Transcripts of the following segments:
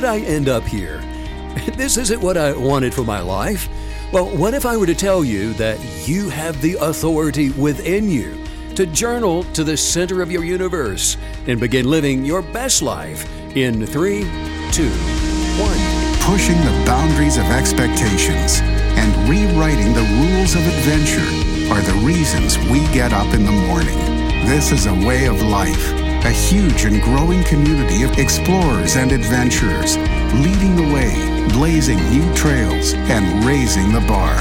did I end up here? This isn't what I wanted for my life. Well, what if I were to tell you that you have the authority within you to journal to the center of your universe and begin living your best life in three, two, one? Pushing the boundaries of expectations and rewriting the rules of adventure are the reasons we get up in the morning. This is a way of life, a huge and growing community of explorers and adventurers, leading the way, blazing new trails, and raising the bar.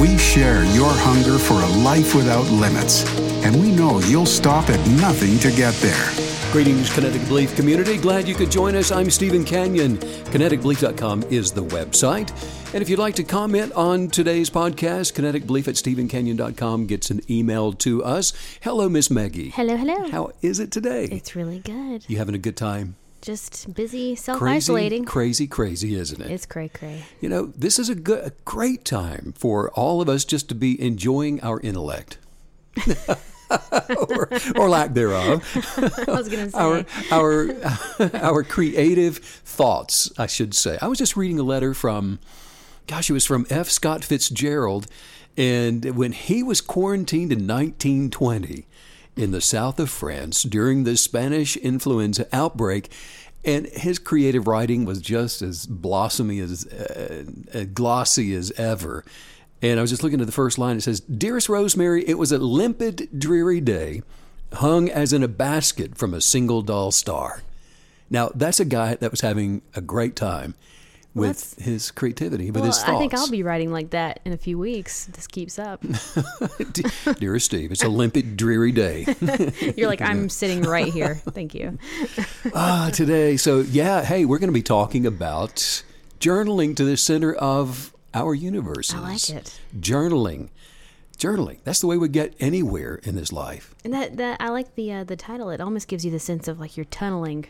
We share your hunger for a life without limits, and we know you'll stop at nothing to get there. Greetings, Kinetic Belief community. Glad you could join us. I'm Stephen Canyon. KineticBelief.com is the website. And if you'd like to comment on today's podcast, KineticBelief at StephenCanyon.com gets an email to us. Hello, Miss Maggie. Hello, hello. How is it today? It's really good. You having a good time? Just busy self Crazy, isolating. crazy, crazy, isn't it? It's cray cray. You know, this is a good, a great time for all of us just to be enjoying our intellect. or, or lack thereof. I was gonna say. our our our creative thoughts, I should say. I was just reading a letter from, gosh, it was from F. Scott Fitzgerald, and when he was quarantined in 1920 in the south of France during the Spanish influenza outbreak. And his creative writing was just as blossomy as uh, uh, glossy as ever. And I was just looking at the first line. It says, Dearest Rosemary, it was a limpid, dreary day, hung as in a basket from a single dull star. Now, that's a guy that was having a great time with his creativity, with well, his thoughts. I think I'll be writing like that in a few weeks. This keeps up. Dearest Steve, it's a limpid, dreary day. You're like, I'm sitting right here. Thank you. ah, today. So, yeah, hey, we're going to be talking about journaling to the center of our universes. I like it. Journaling. Journaling. That's the way we get anywhere in this life. And that that I like the uh, the title. It almost gives you the sense of like you're tunneling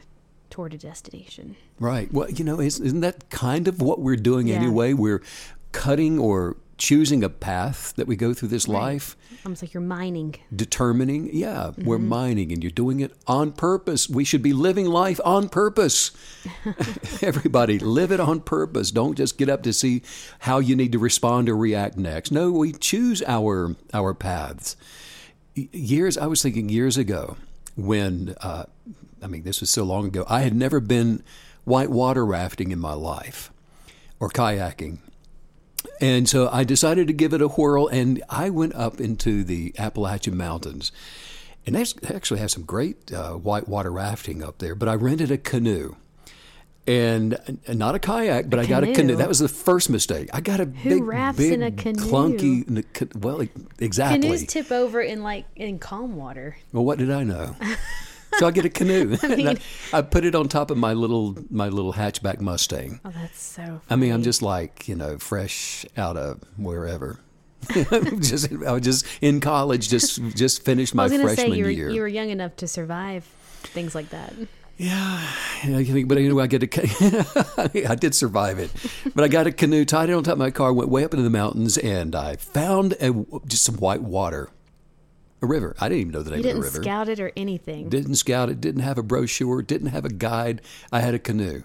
toward a destination. Right. Well, you know, is, isn't that kind of what we're doing Yeah. anyway? We're cutting or choosing a path that we go through this life, Almost like you're mining. determining. Yeah, we're Mm-hmm. mining and you're doing it on purpose. We should be living life on purpose. Everybody, live it on purpose. Don't just get up to see how you need to respond or react next. No, we choose our our paths. Years, I was thinking years ago when, uh, I mean, this was so long ago. I had never been whitewater rafting in my life or kayaking. And so I decided to give it a whirl, and I went up into the Appalachian Mountains. And they actually have some great uh, whitewater rafting up there, but I rented a canoe. And and not a kayak, but I got a canoe. canoe? That was the first mistake. I got a big, rafts big, in a canoe? clunky. Well, exactly. Canoes tip over in like in calm water. Well, what did I know? so I get a canoe. and I, I put it on top of my little my little hatchback Mustang. Oh, that's so. I mean, I'm just like you know, fresh out of wherever. just I was just in college, just just finished I my was gonna freshman say you were year. you were young enough to survive things like that. Yeah, I but anyway, I get a. I did survive it, but I got a canoe, tied it on top of my car, went way up into the mountains, and I found a, just some white water, a river. I didn't even know the name You of the river. didn't scout it or anything. Didn't scout it. Didn't have a brochure. Didn't have a guide. I had a canoe,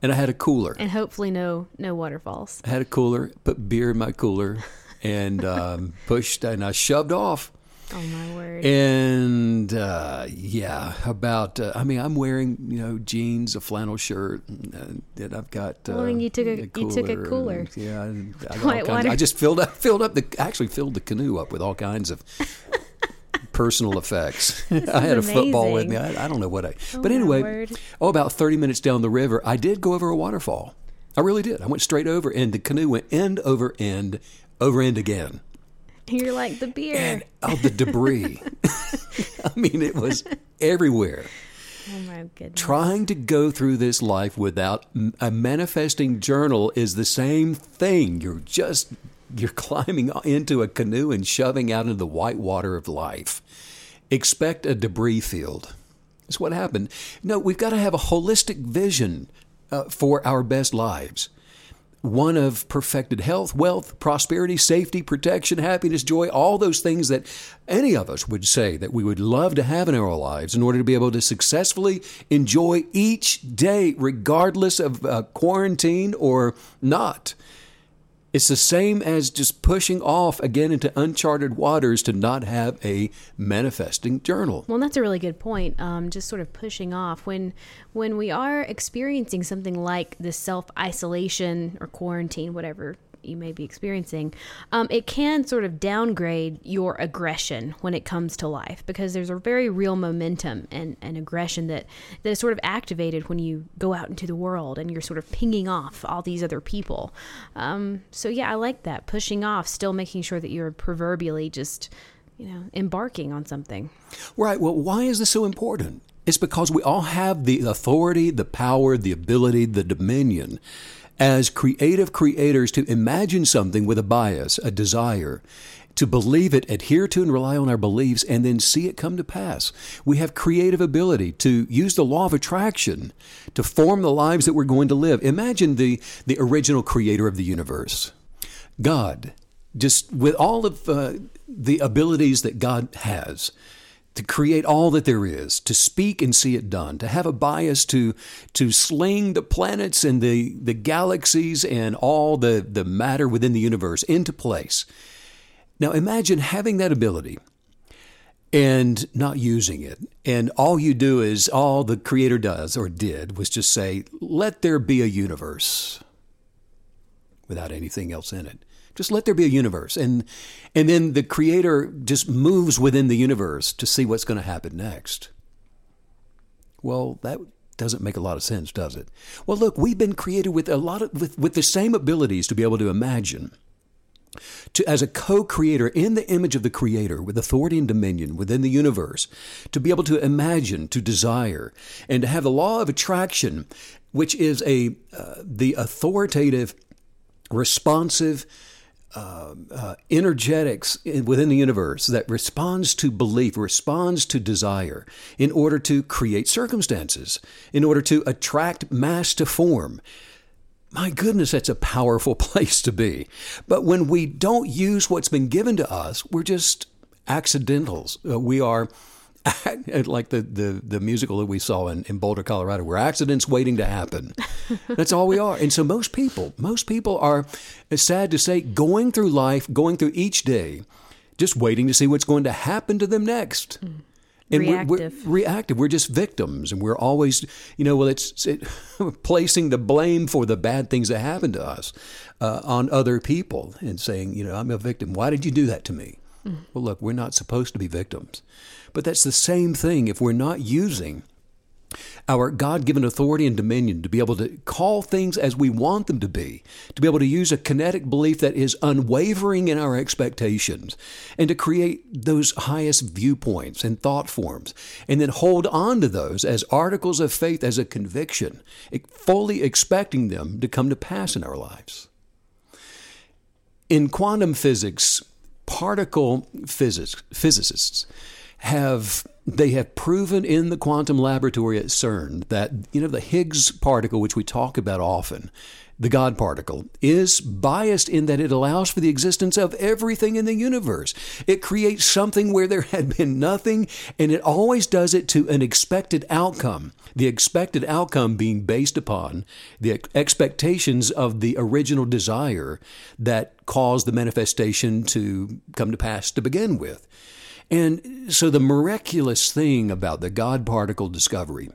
and I had a cooler. and hopefully no no waterfalls. I had a cooler. Put beer in my cooler, and um, pushed, and I shoved off. Oh my word! And uh, yeah, about uh, I mean, I'm wearing you know jeans, a flannel shirt, and, and I've got. Uh, Well, and you took a- you took a and, cooler. yeah, and I, White kinds- water. I just filled up, filled up the actually filled the canoe up with all kinds of. Personal effects. I had a football with me. I, I don't know what I. Oh, but anyway, oh, about thirty minutes down the river, I did go over a waterfall. I really did. I went straight over, and the canoe went end over end, over end again You're like the beer. and oh, the debris. I mean, it was everywhere. oh my goodness! Trying to go through this life without a manifesting journal is the same thing. You're just you're climbing into a canoe and shoving out into the white water of life. Expect a debris field. That's what happened. No, we've got to have a holistic vision uh, for our best lives. one of perfected health, wealth, prosperity, safety, protection, happiness, joy, all those things that any of us would say that we would love to have in our lives in order to be able to successfully enjoy each day, regardless of uh, quarantine or not. It's the same as just pushing off again into uncharted waters to not have a manifesting journal. Well, that's a really good point. Um, just sort of pushing off when when we are experiencing something like this self isolation or quarantine, whatever you may be experiencing, um, it can sort of downgrade your aggression when it comes to life because there's a very real momentum and, and aggression that, that is sort of activated when you go out into the world and you're sort of pinging off all these other people. Um, so, yeah, I like that. Pushing off, still making sure that you're proverbially just, you know, embarking on something. Right. Well, why is this so important? It's because we all have the authority, the power, the ability, the dominion as creative creators to imagine something with a bias, a desire, to believe it, adhere to and rely on our beliefs, and then see it come to pass. We have creative ability to use the law of attraction to form the lives that we're going to live. Imagine the, the original creator of the universe, God, just with all of uh, the abilities that God has to create all that there is, to speak and see it done, to have a bias to to sling the planets and the, the galaxies and all the, the matter within the universe into place. Now imagine having that ability and not using it. And all you do is all the creator does or did was just say, let there be a universe without anything else in it. Just let there be a universe. And, and then the creator just moves within the universe to see what's going to happen next. Well, that doesn't make a lot of sense, does it? Well, look, we've been created with a lot of, with, with the same abilities to be able to imagine. To, as a co-creator in the image of the creator with authority and dominion within the universe to be able to imagine to desire and to have the law of attraction which is a uh, the authoritative responsive uh, energetics within the universe that responds to belief, responds to desire in order to create circumstances, in order to attract mass to form. My goodness, that's a powerful place to be. But when we don't use what's been given to us, we're just accidentals. Uh, we are like the, the, the musical that we saw in, in Boulder, Colorado, we're accidents waiting to happen. That's all we are. And so most people, most people are, it's sad to say, going through life, going through each day, just waiting to see what's going to happen to them next. Mm. And reactive. We're, we're, reactive. We're just victims, and we're always, you know, well, it's it, placing the blame for the bad things that happen to us uh, on other people and saying, you know, I'm a victim. Why did you do that to me? Mm. Well, look, we're not supposed to be victims. But that's the same thing if we're not using our God given authority and dominion to be able to call things as we want them to be, to be able to use a kinetic belief that is unwavering in our expectations, and to create those highest viewpoints and thought forms, and then hold on to those as articles of faith, as a conviction, fully expecting them to come to pass in our lives. In quantum physics, particle physics, physicists have they have proven in the quantum laboratory at CERN that you know the Higgs particle, which we talk about often, the God particle, is biased in that it allows for the existence of everything in the universe. It creates something where there had been nothing, and it always does it to an expected outcome. The expected outcome being based upon the expectations of the original desire that caused the manifestation to come to pass to begin with. And so the miraculous thing about the God particle discovery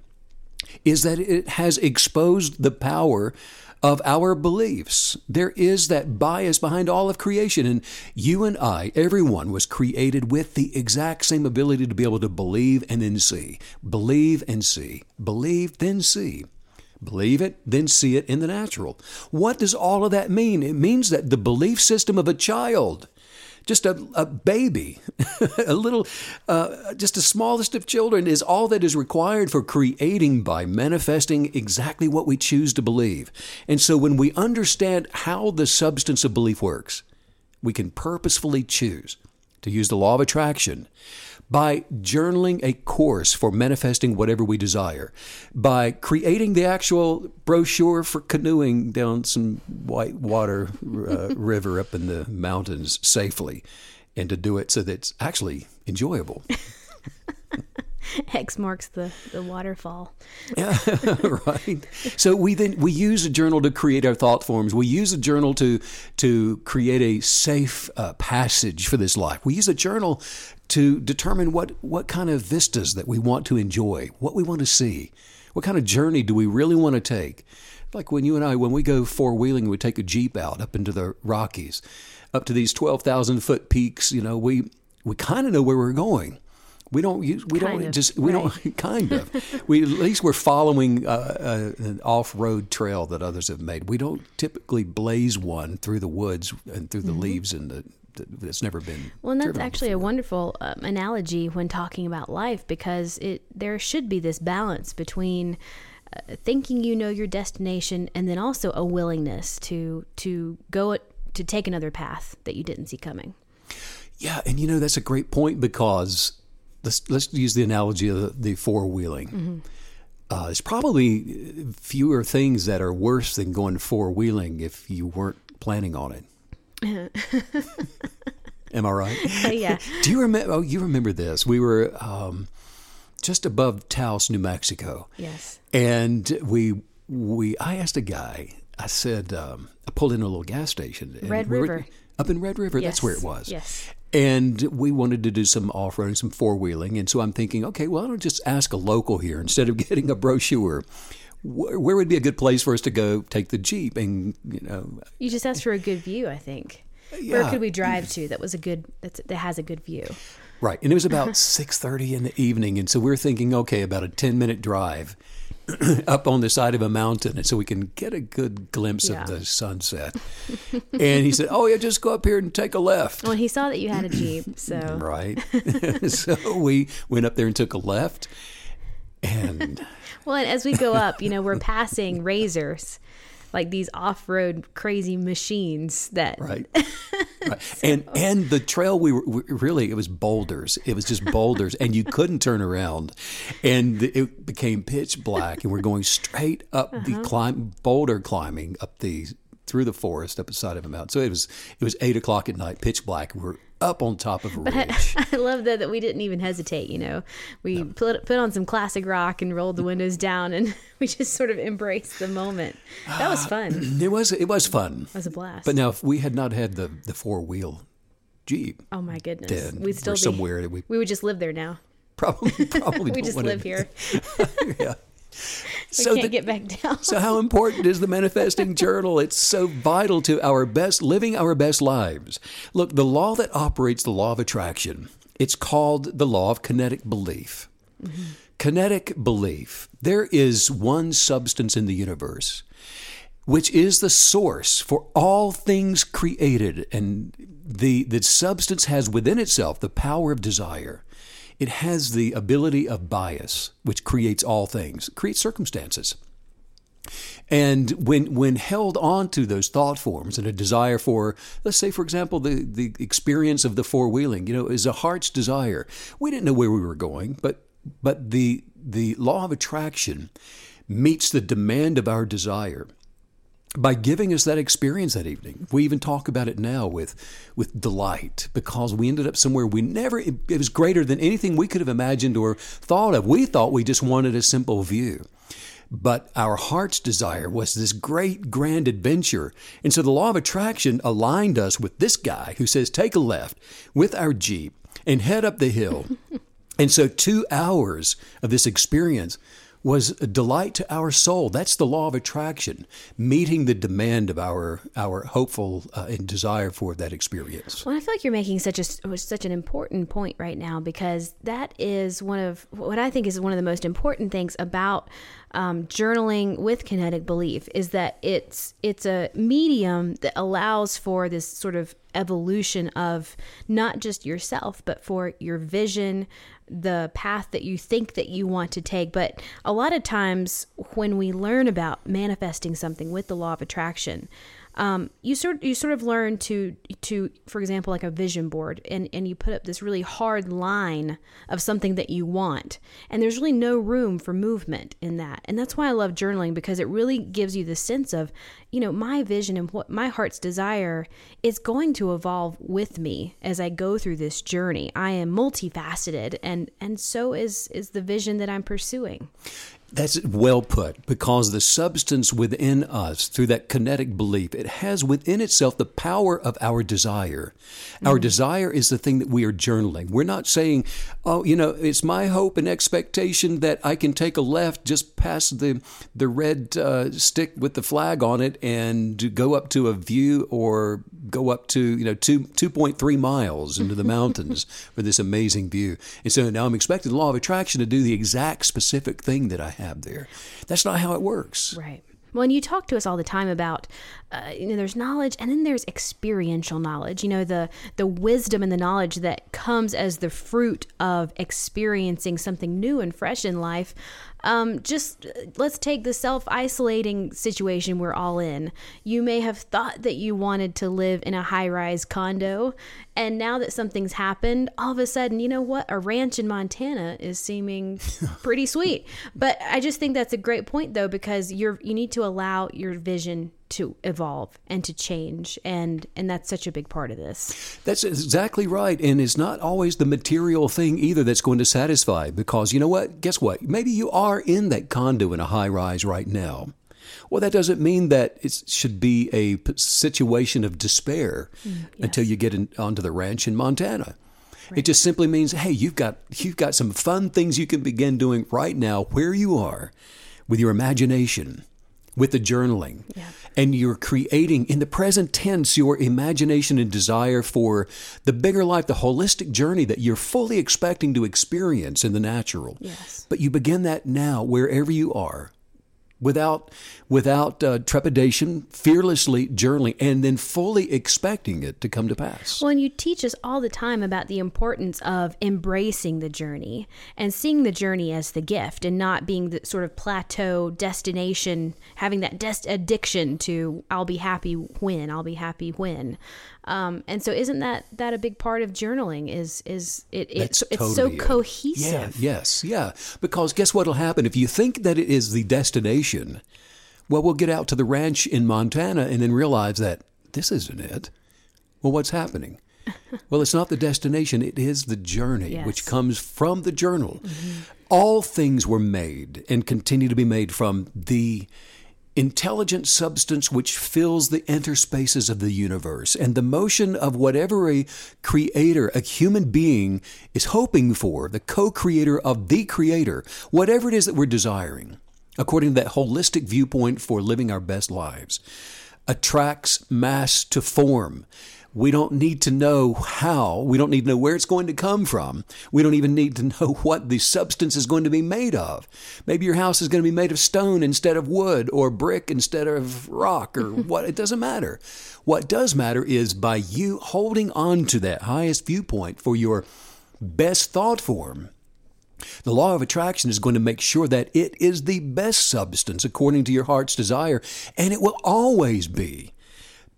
is that it has exposed the power of our beliefs. There is that bias behind all of creation. And you and I, everyone, was created with the exact same ability to be able to believe and then see. Believe and see. Believe, then see. Believe it, then see it in the natural. What does all of that mean? It means that the belief system of a child just a, a baby, a little, uh, just the smallest of children is all that is required for creating by manifesting exactly what we choose to believe. And so when we understand how the substance of belief works, we can purposefully choose to use the law of attraction by journaling a course for manifesting whatever we desire, by creating the actual brochure for canoeing down some white water uh, river up in the mountains safely, and to do it so that it's actually enjoyable. X marks the, the waterfall. Yeah, right. So we then we use a journal to create our thought forms. We use a journal to to create a safe uh, passage for this life. We use a journal to determine what what kind of vistas that we want to enjoy, what we want to see, what kind of journey do we really want to take. Like when you and I, when we go four wheeling, we take a jeep out up into the Rockies, up to these twelve thousand foot peaks. You know, we we kind of know where we're going we don't use we Kind don't of, just we right. don't kind of we at least we're following uh, uh, an off-road trail that others have made we don't typically blaze one through the woods and through the leaves and the that's never been Mm-hmm. Well, and that's actually a wonderful um, analogy when talking about life because it there should be this balance between uh, thinking you know your destination and then also a willingness to to go to take another path that you didn't see coming. yeah and you know that's a great point because let's let's use the analogy of the, the four-wheeling Mm-hmm. uh, there's probably fewer things that are worse than going four-wheeling if you weren't planning on it am i right Oh, yeah. Do you remember? Oh, you remember this? We were um, just above Taos, New Mexico, Yes. and we we. I asked a guy. I said, um, I pulled in a little gas station. and Red we were- River. up in Red River. That's where it was. Yes. And we wanted to do some off roading, some four wheeling. And so I'm thinking, okay, well, I'll just ask a local here instead of getting a brochure. Where, where would be a good place for us to go take the Jeep? And, you know, You just asked for a good view, I think. Yeah. Where could we drive to that was a good that's, that has a good view? Right, and it was about six thirty in the evening, and so we are thinking, okay, about a ten minute drive up on the side of a mountain, and so we can get a good glimpse Yeah. of the sunset. and he said, "Oh yeah, just go up here and take a left." Well, he saw that you had a jeep, so Right, so we went up there and took a left, and well, and as we go up, you know, we're passing razors, like these off-road crazy machines that right, right. and and the trail we were we, really it was boulders. It was just boulders, and you couldn't turn around, and it became pitch black. And we're going straight up the uh-huh. climb boulder climbing up the through the forest up the side of a mountain. So it was it was eight o'clock at night, pitch black. We're up on top of a ridge. I love that that we didn't even hesitate. You know, we put put on some classic rock and rolled the windows down, and we just sort of embraced the moment. That was ah, fun. it was it was fun. It was a blast. But now, if we had not had the the four wheel Jeep, oh my goodness, we'd still be somewhere we We would just live there now. probably probably We just live here. yeah. So can't the- get back down. So, how important is the manifesting journal? It's so vital to our best living our best lives. Look, the law that operates the law of attraction, it's called the law of kinetic belief. Mm-hmm. Kinetic belief. There is one substance in the universe which is the source for all things created and the the substance has within itself the power of desire it has the ability of bias which creates all things creates circumstances and when when held on to those thought forms and a desire for, let's say, for example, the, the experience of the four wheeling, you know, is a heart's desire. We didn't know where we were going, but but the the law of attraction meets the demand of our desire by giving us that experience that evening. We even talk about it now with with delight because we ended up somewhere we never it, it was greater than anything we could have imagined or thought of. We thought we just wanted a simple view. But our heart's desire was this great grand adventure. And so the law of attraction aligned us with this guy who says, take a left with our Jeep and head up the hill. and so two hours of this experience was a delight to our soul. That's the law of attraction, meeting the demand of our our hopeful uh, and desire for that experience. Well, I feel like you're making such a such an important point right now because that is one of what I think is one of the most important things about um, journaling with kinetic belief is that it's it's a medium that allows for this sort of evolution of not just yourself but for your vision the path that you think that you want to take. But a lot of times when we learn about manifesting something with the law of attraction um, you sort you sort of learn to to for example like a vision board and and you put up this really hard line of something that you want and there's really no room for movement in that. And that's why I love journaling because it really gives you the sense of you know my vision and what my heart's desire is going to evolve with me as I go through this journey. I am multifaceted and and so is is the vision that I'm pursuing that's well put because the substance within us, through that kinetic belief, it has within itself the power of our desire. Mm-hmm. Our desire is the thing that we are journaling. We're not saying, oh, you know, it's my hope and expectation that I can take a left just past the, the red uh, stick with the flag on it and go up to a view or go up to, you know, two, 2.3 miles into the mountains for this amazing view. And so now I'm expecting the law of attraction to do the exact specific thing that I have there. That's not how it works. Right. Well, and you talk to us all the time about, uh, you know, there's knowledge and then there's experiential knowledge. You know, the the wisdom and the knowledge that comes as the fruit of experiencing something new and fresh in life. Um, just let's take the self isolating situation we're all in. You may have thought that you wanted to live in a high rise condo, and now that something's happened, all of a sudden, you know what? A ranch in Montana is seeming pretty sweet. But I just think that's a great point, though, because you're you need to allow your vision to evolve and to change and and that's such a big part of this that's exactly right and it's not always the material thing either that's going to satisfy because you know what guess what maybe you are in that condo in a high rise right now well, that doesn't mean that it should be a situation of despair mm, yes. until you get in, onto the ranch in Montana. Right. It just simply means, hey, you've got you've got some fun things you can begin doing right now where you are, with your imagination, with the journaling. Yeah. And you're creating in the present tense your imagination and desire for the bigger life, the holistic journey that you're fully expecting to experience in the natural. Yes. But you begin that now, wherever you are, without without uh, trepidation, fearlessly journaling, and then fully expecting it to come to pass. Well, and you teach us all the time about the importance of embracing the journey and seeing the journey as the gift, and not being the sort of plateau destination, having that des- addiction to "I'll be happy when," "I'll be happy when." Um, and so, isn't that that a big part of journaling? Is is it? It's it's so cohesive. Yeah, yes, yeah. Because guess what'll happen if you think that it is the destination? Well, we'll get out to the ranch in Montana and then realize that this isn't it. Well, what's happening? well, it's not the destination, it is the journey, yes. which comes from the journal. Mm-hmm. All things were made and continue to be made from the intelligent substance which fills the interspaces of the universe and the motion of whatever a creator, a human being, is hoping for, the co creator of the creator, whatever it is that we're desiring, according to that holistic viewpoint for living our best lives, attracts mass to form. We don't need to know how. We don't need to know where it's going to come from. We don't even need to know what the substance is going to be made of. Maybe your house is going to be made of stone instead of wood or brick instead of rock or what. It doesn't matter. What does matter is by you holding on to that highest viewpoint for your best thought form. The law of attraction is going to make sure that it is the best substance according to your heart's desire, and it will always be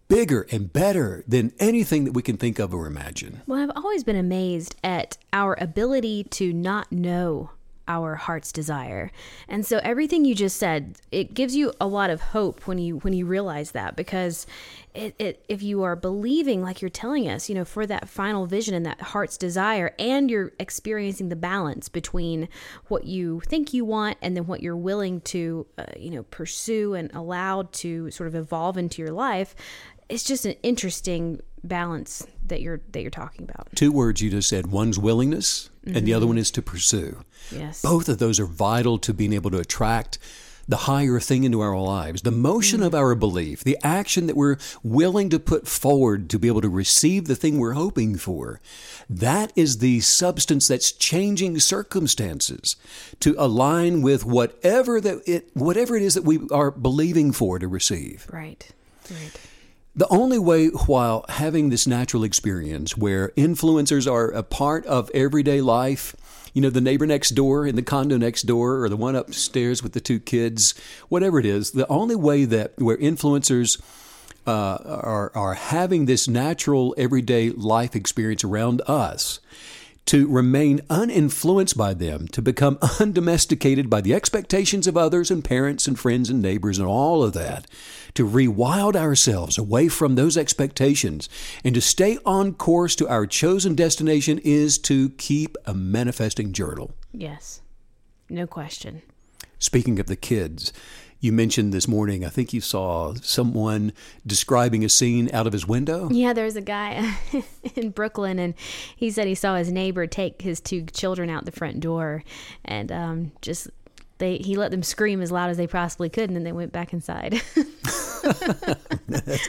bigger and better than anything that we can think of or imagine. Well, I've always been amazed at our ability to not know our heart's desire. And so everything you just said, it gives you a lot of hope when you when you realize that because it, it if you are believing like you're telling us, you know, for that final vision and that heart's desire and you're experiencing the balance between what you think you want and then what you're willing to uh, you know pursue and allowed to sort of evolve into your life, it's just an interesting balance that you're that you're talking about. Two words you just said. One's willingness, mm-hmm. and the other mm-hmm. one is to pursue. Yes. Both of those are vital to being able to attract the higher thing into our lives, the motion of mm. our belief, the action that we're willing to put forward to be able to receive the thing we're hoping for. That is the substance that's changing circumstances to align with whatever that it whatever it is that we are believing for to receive. Right. Right. The only way, while having this natural experience where influencers are a part of everyday life, you know, the neighbor next door in the condo next door or the one upstairs with the two kids, whatever it is, the only way that where influencers uh, are, are having this natural everyday life experience around us, to remain uninfluenced by them, to become undomesticated by the expectations of others and parents and friends and neighbors and all of that, to rewild ourselves away from those expectations and to stay on course to our chosen destination is to keep a manifesting journal. Yes, no question. Speaking of the kids, you mentioned this morning, I think you saw someone describing a scene out of his window. Yeah, there's a guy in Brooklyn, and he said he saw his neighbor take his two children out the front door, and um, just they he let them scream as loud as they possibly could, and then they went back inside.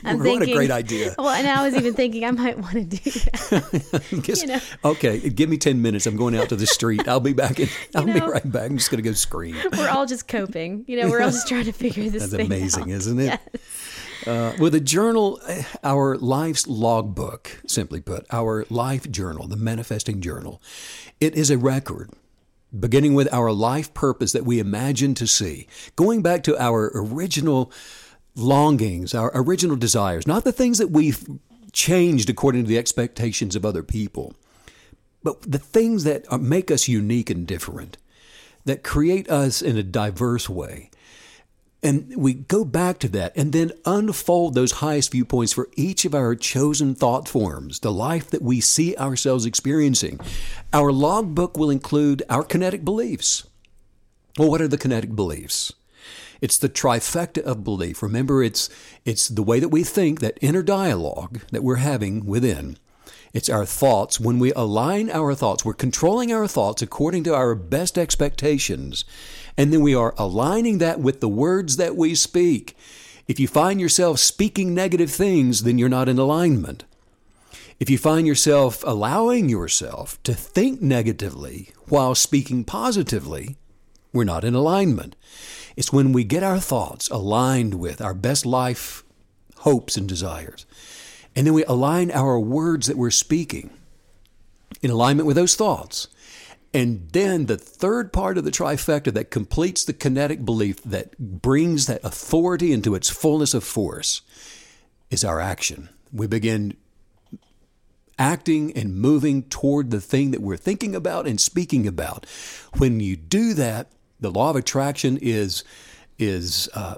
I'm what thinking, a great idea. Well, and I was even thinking I might want to do that. Guess, you know? Okay, give me ten minutes. I'm going out to the street. I'll be back. In, I'll know, be right back. I'm just going to go scream. We're all just coping. You know, we're all just trying to figure this. Out. That's amazing, out. isn't it? Yes. Uh, with a journal, our life's logbook, simply put, our life journal, the manifesting journal, it is a record beginning with our life purpose that we imagine to see, going back to our original longings, our original desires, not the things that we've changed according to the expectations of other people, but the things that make us unique and different, that create us in a diverse way. And we go back to that and then unfold those highest viewpoints for each of our chosen thought forms, the life that we see ourselves experiencing. Our logbook will include our kinetic beliefs. Well, what are the kinetic beliefs? It's the trifecta of belief. Remember, it's, it's the way that we think, that inner dialogue that we're having within. It's our thoughts. When we align our thoughts, we're controlling our thoughts according to our best expectations. And then we are aligning that with the words that we speak. If you find yourself speaking negative things, then you're not in alignment. If you find yourself allowing yourself to think negatively while speaking positively, we're not in alignment. It's when we get our thoughts aligned with our best life hopes and desires. And then we align our words that we're speaking in alignment with those thoughts. And then the third part of the trifecta that completes the kinetic belief that brings that authority into its fullness of force is our action. We begin acting and moving toward the thing that we're thinking about and speaking about. When you do that, the law of attraction is is uh,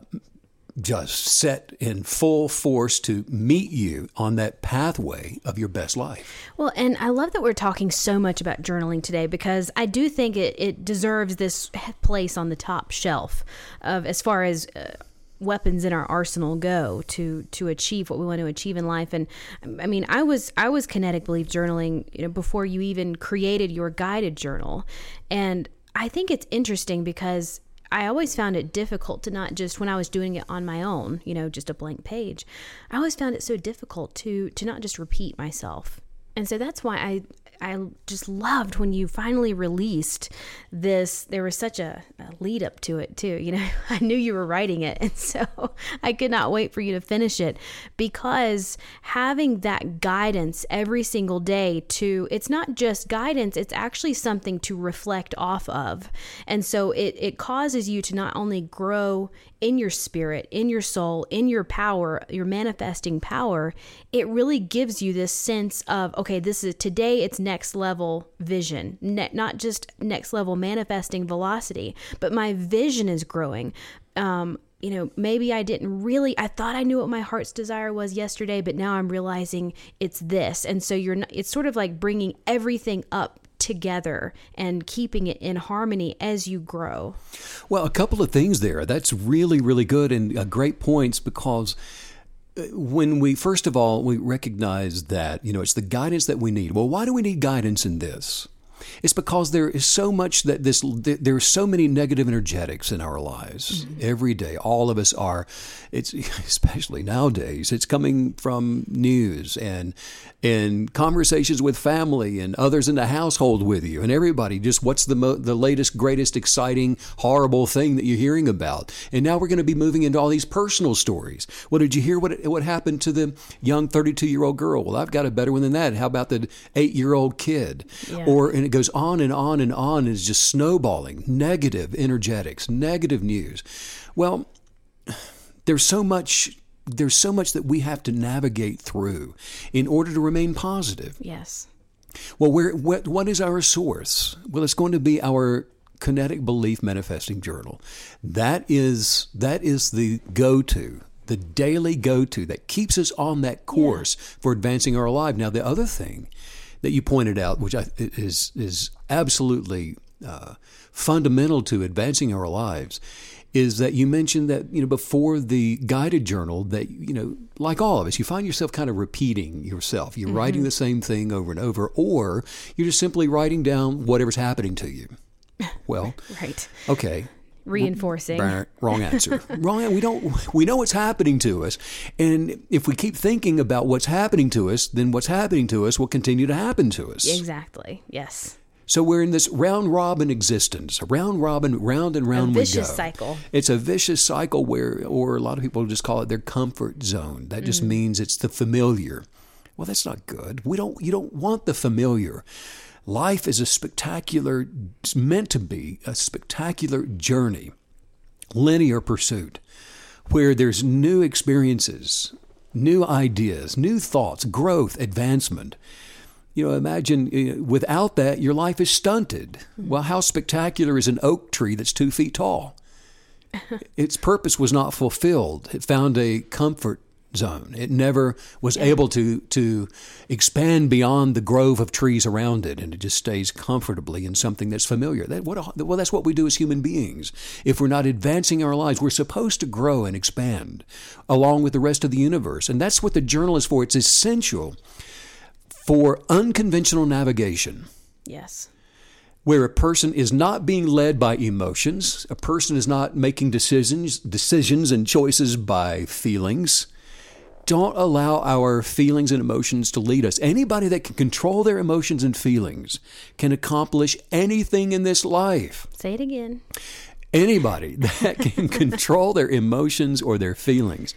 just set in full force to meet you on that pathway of your best life. Well, and I love that we're talking so much about journaling today because I do think it, it deserves this place on the top shelf of as far as. Uh, weapons in our arsenal go to to achieve what we want to achieve in life and i mean i was i was kinetic belief journaling you know before you even created your guided journal and i think it's interesting because I always found it difficult to not just when I was doing it on my own, you know, just a blank page. I always found it so difficult to to not just repeat myself. And so that's why I I just loved when you finally released this. There was such a, a, lead up to it, too. You know, I knew you were writing it. And so I could not wait for you to finish it because having that guidance every single day to, it's not just guidance, it's actually something to reflect off of. And so it, it causes you to not only grow in your spirit, in your soul, in your power, your manifesting power, it really gives you this sense of, okay, this is today, it's next level vision, ne- not just next level manifesting velocity, but my vision is growing. Um, you know, maybe I didn't really, I thought I knew what my heart's desire was yesterday, but now I'm realizing it's this. And so you're, not, it's sort of like bringing everything up together and keeping it in harmony as you grow. Well, a couple of things there. That's really, really good and uh, great points because when we first of all we recognize that you know it's the guidance that we need. Well why do we need guidance in this it's because there is so much that this there are so many negative energetics in our lives mm-hmm. every day. All of us are. It's especially nowadays. It's coming from news and and conversations with family and others in the household with you and everybody. Just what's the mo- the latest, greatest, exciting, horrible thing that you're hearing about? And now we're going to be moving into all these personal stories. Well, did you hear what what happened to the young 32 year old girl? Well, I've got a better one than that. How about the eight year old kid? Yeah. Or it goes on and on and on. And it's just snowballing. Negative energetics, negative news. Well, there's so much there's so much that we have to navigate through in order to remain positive. Yes. Well, where what, what is our source? Well, it's going to be our kinetic belief manifesting journal. That is that is the go-to, the daily go-to that keeps us on that course for advancing our life. Now, the other thing that you pointed out, which I, is is absolutely uh, fundamental to advancing our lives, is that you mentioned that you know before the guided journal that you know like all of us you find yourself kind of repeating yourself. You're writing the same thing over and over or you're just simply writing down whatever's happening to you. Well Right. okay Reinforcing. Brr, wrong answer wrong we don't we know what's happening to us and if we keep thinking about what's happening to us then what's happening to us will continue to happen to us Exactly. Yes. so we're in this round robin existence, a round robin, round and round vicious we go. cycle. It's a vicious cycle where, or a lot of people just call it their comfort zone. That Mm. just means it's the familiar. Well, that's not good. We don't. You don't want the familiar. Life is a spectacular. It's meant to be a spectacular journey, linear pursuit, where there's new experiences, new ideas, new thoughts, growth, advancement. You know, imagine without that, your life is stunted. Well, how spectacular is an oak tree that's two feet tall? its purpose was not fulfilled. It found a comfort zone. It never was able to to expand beyond the grove of trees around it, and it just stays comfortably in something that's familiar. That what a, well, that's what we do as human beings. If we're not advancing our lives, we're supposed to grow and expand along with the rest of the universe, and that's what the journal is for. It's essential for unconventional navigation Yes. where a person is not being led by emotions, a person is not making decisions, decisions and choices by feelings. Don't allow our feelings and emotions to lead us. Anybody that can control their emotions and feelings can accomplish anything in this life. Say it again. Anybody that can control their emotions or their feelings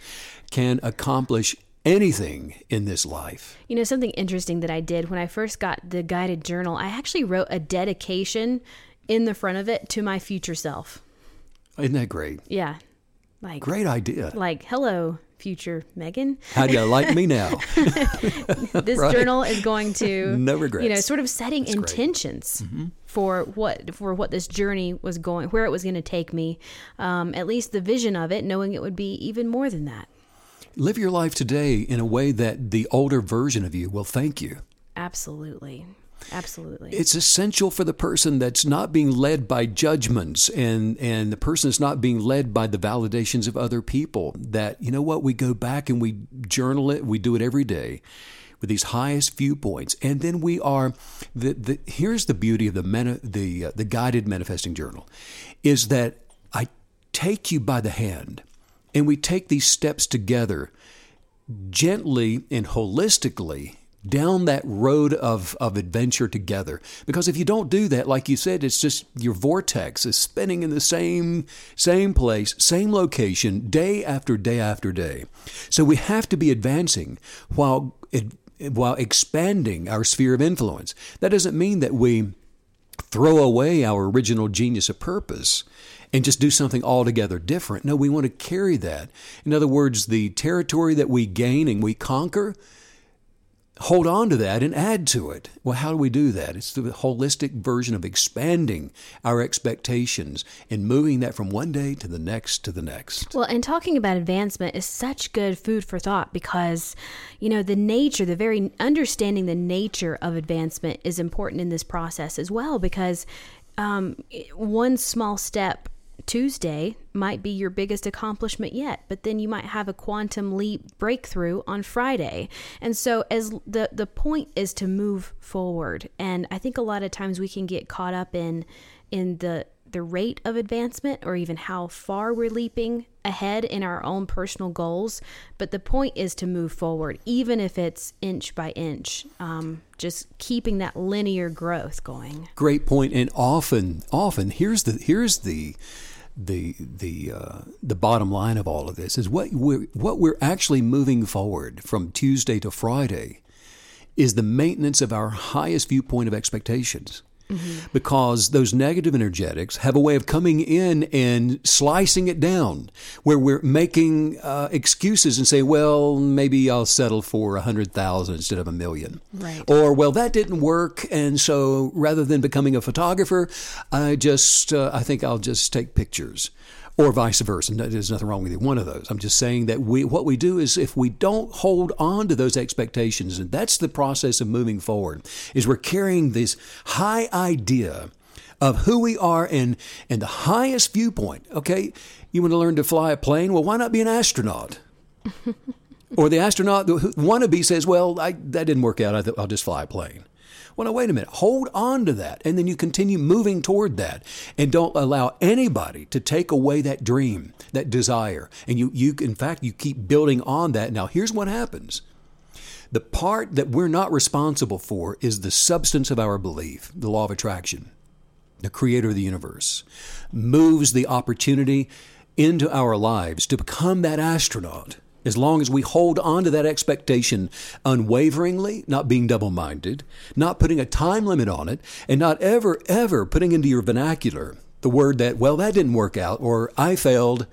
can accomplish anything in this life. You know, something interesting that I did when I first got the guided journal, I actually wrote a dedication in the front of it to my future self. Isn't that great? Yeah. Like, Great idea. like, hello, future Megan. How do you like me now? This Right. journal is going to No regrets. You know, sort of setting great. intentions for what for what this journey was going, where it was going to take me. Um, at least the vision of it, knowing it would be even more than that. Live your life today in a way that the older version of you will thank you. Absolutely, absolutely. It's essential for the person that's not being led by judgments and, and the person is not being led by the validations of other people. That, you know what, we go back and we journal it, we do it every day with these highest viewpoints. And then we are, the, the, here's the beauty of the, meta, the, uh, the guided manifesting journal is that I take you by the hand and we take these steps together gently and holistically down that road of, of adventure together. Because if you don't do that, like you said, it's just your vortex is spinning in the same same place, same location, day after day after day. So we have to be advancing while while expanding our sphere of influence. That doesn't mean that we throw away our original genius of purpose and just do something altogether different. No, we want to carry that. In other words, the territory that we gain and we conquer, hold on to that and add to it. Well, how do we do that? It's the holistic version of expanding our expectations and moving that from one day to the next to the next. Well, and talking about advancement is such good food for thought because, you know, the nature, the very understanding the nature of advancement is important in this process as well because um, one small step Tuesday might be your biggest accomplishment yet, but then you might have a quantum leap breakthrough on Friday. And so as the the point is to move forward. And I think a lot of times we can get caught up in in the the rate of advancement or even how far we're leaping ahead in our own personal goals. But the point is to move forward, even if it's inch by inch, um, just keeping that linear growth going. Great point. And often, often, here's the here's the the the uh, the bottom line of all of this is what we're what we're actually moving forward from Tuesday to Friday is the maintenance of our highest viewpoint of expectations. Because those negative energetics have a way of coming in and slicing it down, where we're making uh, excuses and say, "Well, maybe I'll settle for a hundred thousand instead of a million. Right. Or, "Well, that didn't work, and so rather than becoming a photographer, I just uh, I think I'll just take pictures." Or vice versa. There's nothing wrong with either one of those. I'm just saying that we what we do is if we don't hold on to those expectations, and that's the process of moving forward, is we're carrying this high idea of who we are and and the highest viewpoint. Okay, you want to learn to fly a plane? Well, why not be an astronaut? or the astronaut, the wannabe says, "Well, I, that didn't work out. I th- I'll just fly a plane." Well, now wait a minute. Hold on to that, and then you continue moving toward that, and don't allow anybody to take away that dream, that desire. And you, you, in fact, you keep building on that. Now, here's what happens. The part that we're not responsible for is the substance of our belief, the law of attraction the creator of the universe, moves the opportunity into our lives to become that astronaut. As long as we hold on to that expectation unwaveringly, not being double minded, not putting a time limit on it, and not ever, ever putting into your vernacular the word that, well, that didn't work out, or I failed,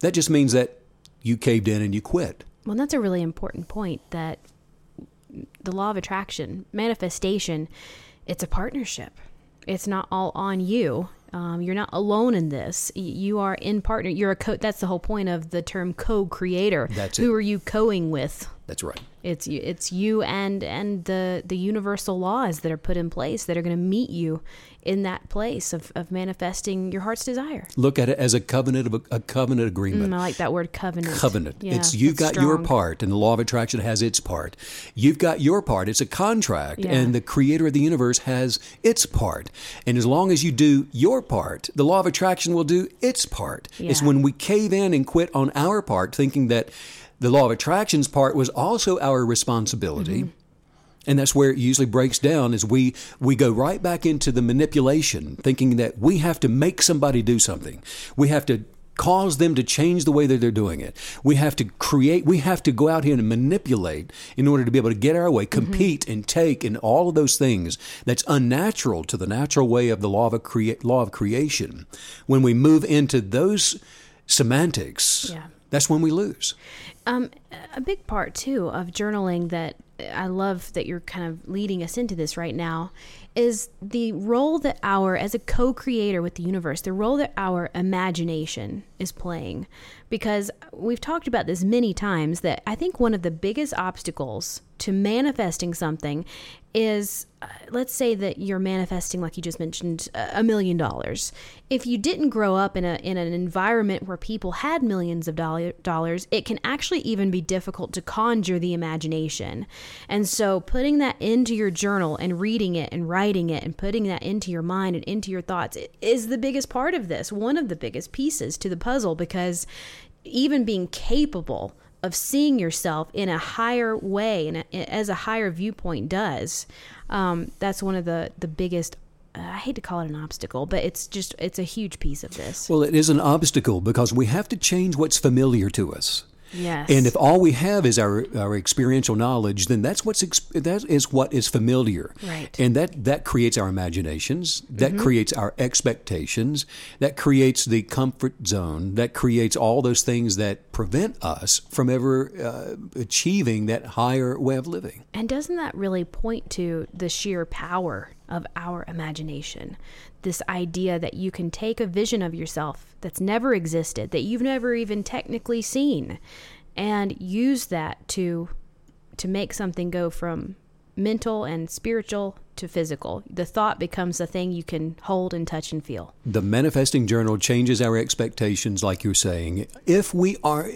that just means that you caved in and you quit. Well, that's a really important point that the law of attraction, manifestation, it's a partnership. It's not all on you. Um, you're not alone in this. You are in partner. You're a co. That's the whole point of the term co-creator. That's Who it. are you coing with? That's right. It's you, it's you and and the the universal laws that are put in place that are going to meet you in that place of, of manifesting your heart's desire. Look at it as a covenant of a, a covenant agreement. Mm, I like that word covenant. covenant. Yeah, it's you've got your part, and the law of attraction has its part. You've got your part. It's a contract, Yeah. and the creator of the universe has its part. And as long as you do your part, the law of attraction will do its part. It's when we cave in and quit on our part, thinking that the law of attraction's part was also our responsibility. Mm-hmm. And that's where it usually breaks down is we we go right back into the manipulation, thinking that we have to make somebody do something. We have to cause them to change the way that they're doing it. We have to create, we have to go out here and manipulate in order to be able to get our way, compete and take and all of those things that's unnatural to the natural way of the law of a crea- law of creation. When we move into those semantics, Yeah. That's when we lose. Um, a big part too of journaling that I love that you're kind of leading us into this right now is the role that our as a co-creator with the universe, the role that our imagination is playing. Because we've talked about this many times that I think one of the biggest obstacles to manifesting something is uh, let's say that you're manifesting like you just mentioned a million dollars. If you didn't grow up in a in an environment where people had millions of dollar, dollars it can actually even be difficult to conjure the imagination. And so putting that into your journal and reading it and writing it and putting that into your mind and into your thoughts is the biggest part of this one of the biggest pieces to the puzzle because even being capable of seeing yourself in a higher way and as a higher viewpoint does um, that's one of the the biggest i hate to call it an obstacle but it's just it's a huge piece of this Well, it is an obstacle because we have to change what's familiar to us. Yes And if all we have is our, our experiential knowledge, then that's what's that is what is familiar. Right. And that that creates our imaginations. That creates our expectations. That creates the comfort zone. That creates all those things that prevent us from ever uh, achieving that higher way of living. And doesn't that really point to the sheer power of our imagination? This idea that you can take a vision of yourself that's never existed, that you've never even technically seen, and use that to to make something go from mental and spiritual to physical. The thought becomes a thing you can hold and touch and feel. The manifesting journal changes our expectations, like you're saying, if we are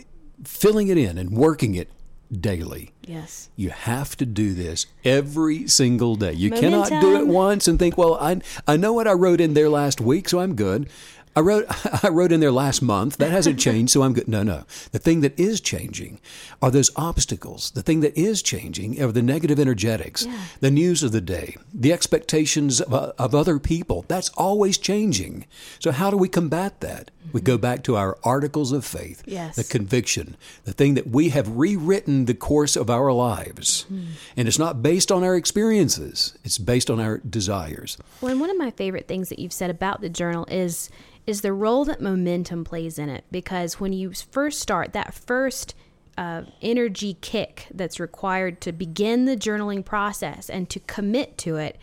filling it in and working it daily. Yes. You have to do this every single day. You cannot do it once and think, "Well, I I know what I wrote in there last week, so I'm good." I wrote I wrote in there last month. That hasn't changed, so I'm good. No, no. The thing that is changing are those obstacles. The thing that is changing are the negative energetics, the news of the day, the expectations of, of other people. That's always changing. So how do we combat that? We go back to our articles of faith, Yes. the conviction, the thing that we have rewritten the course of our lives. And it's not based on our experiences, it's based on our desires. Well, and one of my favorite things that you've said about the journal is is the role that momentum plays in it. Because when you first start, that first uh, energy kick that's required to begin the journaling process and to commit to it,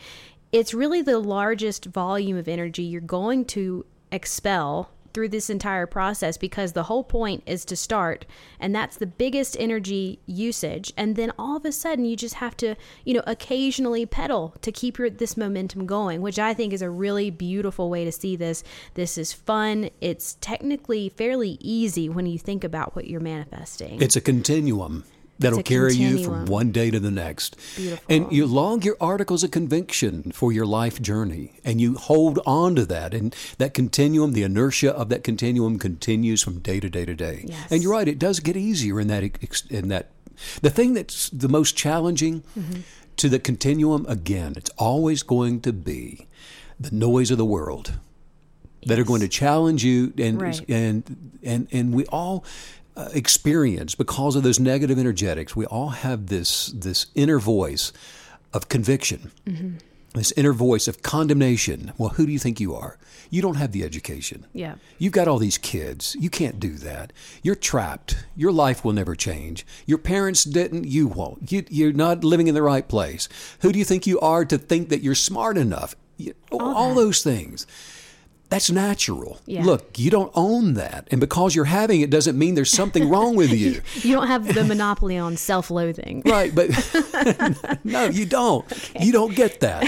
it's really the largest volume of energy you're going to expel through this entire process because the whole point is to start and that's the biggest energy usage. And then all of a sudden you just have to you know occasionally pedal to keep your this momentum going which i think is a really beautiful way to see this. This is fun. It's technically fairly easy when you think about what you're manifesting. It's a continuum that'll carry you from one day to the next. Beautiful. And you log your articles of conviction for your life journey and you hold on to that. And that continuum, the inertia of that continuum continues from day to day to day. Yes. And you're right, it does get easier in that. In that. The thing that's the most challenging Mm-hmm. to the continuum, again, it's always going to be the noise of the world that are going to challenge you and Right. and and and we all uh, experience because of those negative energetics we all have this this inner voice of conviction this inner voice of condemnation well who do you think you are you don't have the education Yeah. You've got all these kids. You can't do that. You're trapped. Your life will never change. Your parents didn't. You won't. You, you're not living in the right place. Who do you think you are to think that you're smart enough? You, all that. those things. That's natural. Yeah. Look, you don't own that. And because you're having it doesn't mean there's something wrong with you. you don't have the monopoly on self-loathing Right, but no, you don't. You don't get that.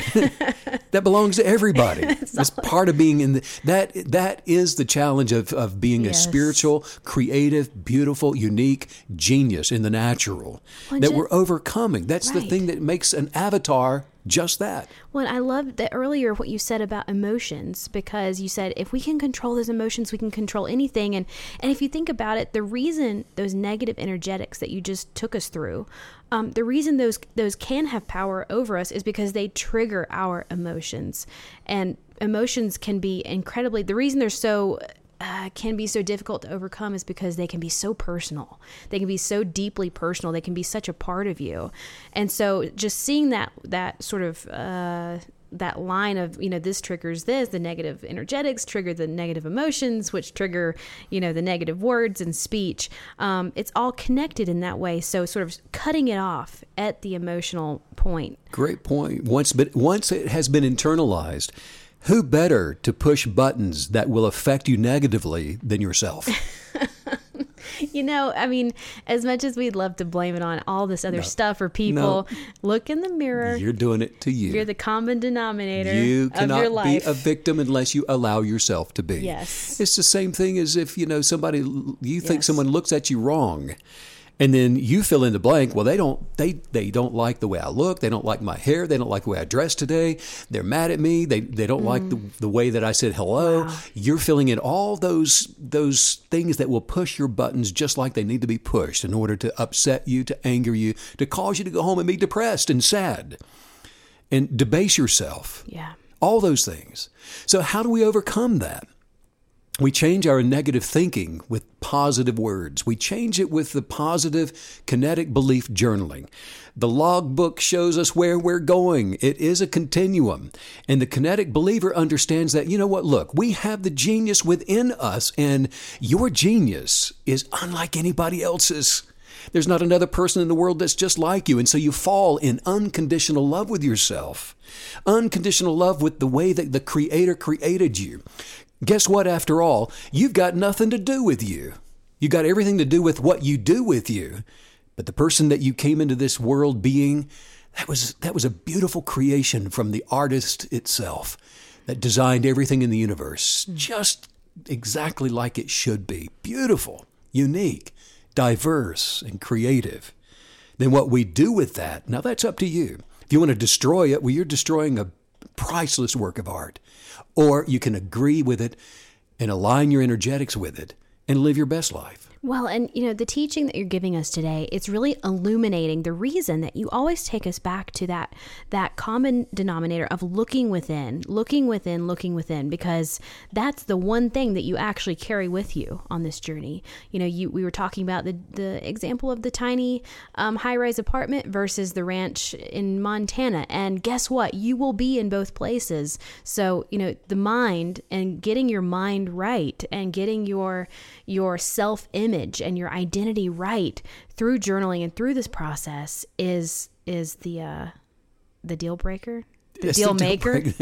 that belongs to everybody. That's part of being in the that that is the challenge of, of being Yes. a spiritual, creative, beautiful, unique genius in the natural Well, that ju- we're overcoming. That's the thing that makes an avatar just that. Well, I love that earlier what you said about emotions because you said if we can control those emotions, we can control anything. And and if you think about it, the reason those negative energetics that you just took us through, um, the reason those those can have power over us is because they trigger our emotions, and emotions can be incredibly. The reason they're so uh, can be so difficult to overcome is because they can be so personal. They can be so deeply personal. They can be such a part of you, and so just seeing that that sort of uh, that line of you know this triggers this, the negative energetics trigger the negative emotions, which trigger you know the negative words and speech. Um, it's all connected in that way. So sort of cutting it off at the emotional point. Great point. Once but once it has been internalized, who better to push buttons that will affect you negatively than yourself? You know, I mean, as much as we'd love to blame it on all this other stuff or people, look in the mirror. You're doing it to you. You're the common denominator You of cannot be a victim unless you allow yourself to be. Yes. It's the same thing as if, you know, somebody you think Yes. someone looks at you wrong. And then you fill in the blank. Well, they don't they they don't like the way I look. They don't like my hair. They don't like the way I dress today. They're mad at me. They they don't like the, the way that I said hello. Mm. Wow. You're filling in all those those things that will push your buttons just like they need to be pushed in order to upset you, to anger you, to cause you to go home and be depressed and sad and debase yourself yeah. all those things. So, how do we overcome that? We change our negative thinking with positive words. We change it with the positive kinetic belief journaling. The logbook shows us where we're going. It is a continuum. And the kinetic believer understands that, you know what, look, we have the genius within us, and your genius is unlike anybody else's. There's not another person in the world that's just like you. And so you fall in unconditional love with yourself, unconditional love with the way that the Creator created you. Guess what, after all? You've got nothing to do with you. You've got everything to do with what you do with you. But the person that you came into this world being, that was, that was a beautiful creation from the artist itself that designed everything in the universe hmm. just exactly like it should be. Beautiful, unique, diverse, and creative. Then what we do with that, now that's up to you. If you want to destroy it, well, you're destroying a priceless work of art. Or you can agree with it and align your energetics with it and live your best life. Well, and you know, the teaching that you're giving us today, it's really illuminating the reason that you always take us back to that that common denominator of looking within, looking within, looking within because that's the one thing that you actually carry with you on this journey. You know, you we were talking about the the example of the tiny um, high-rise apartment versus the ranch in Montana, and guess what? You will be in both places. So, you know, the mind and getting your mind right and getting your your self image and your identity right through journaling and through this process is is the uh, the deal breaker the deal the maker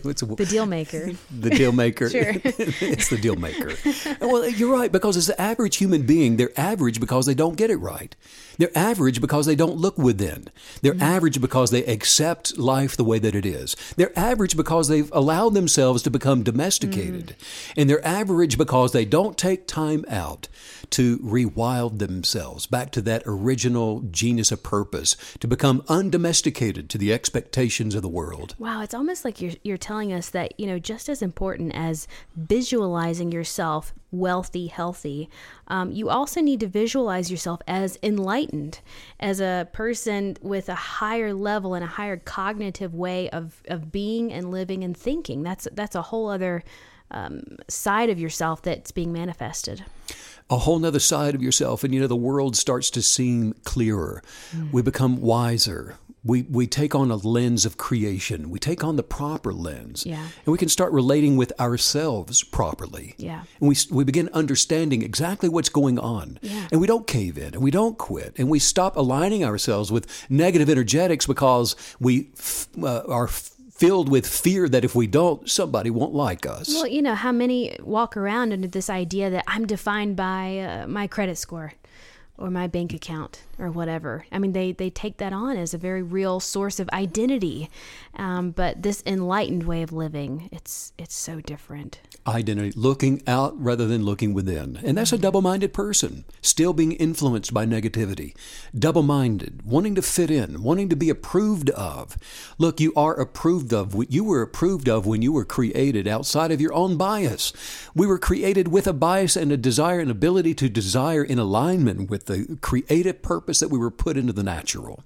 It's a- the deal maker the deal maker. Sure. it's the deal maker. well, you're right because as the average human being, they're average because they don't get it right. They're average because they don't look within. They're Mm-hmm. average because they accept life the way that it is. They're average because they've allowed themselves to become domesticated. Mm-hmm. And they're average because they don't take time out to rewild themselves back to that original genius of purpose, to become undomesticated to the expectations of the world. Wow, it's almost like you're you're telling us that, you know, just as important as visualizing yourself wealthy, healthy, um, you also need to visualize yourself as enlightened, as a person with a higher level and a higher cognitive way of, of being and living and thinking. That's that's a whole other um, side of yourself that's being manifested. a whole nother side of yourself and you know the world starts to seem clearer we become wiser we, we take on a lens of creation. We take on the proper lens. Yeah. and we can start relating with ourselves properly. Yeah. and we, we begin understanding exactly what's going on. Yeah. and we don't cave in and we don't quit. And we stop aligning ourselves with negative energetics because we f- uh, are f- filled with fear that if we don't somebody won't like us. Well, you know, how many walk around under this idea that I'm defined by uh, my credit score or my bank account or whatever. I mean, they, they take that on as a very real source of identity. Um, but this enlightened way of living, it's it's so different. Identity, looking out rather than looking within. And that's a double minded person, still being influenced by negativity, double minded, wanting to fit in, wanting to be approved of. Look, you are approved of. You were approved of when you were created outside of your own bias. We were created with a bias and a desire and ability to desire in alignment with the creative purpose that we were put into the natural.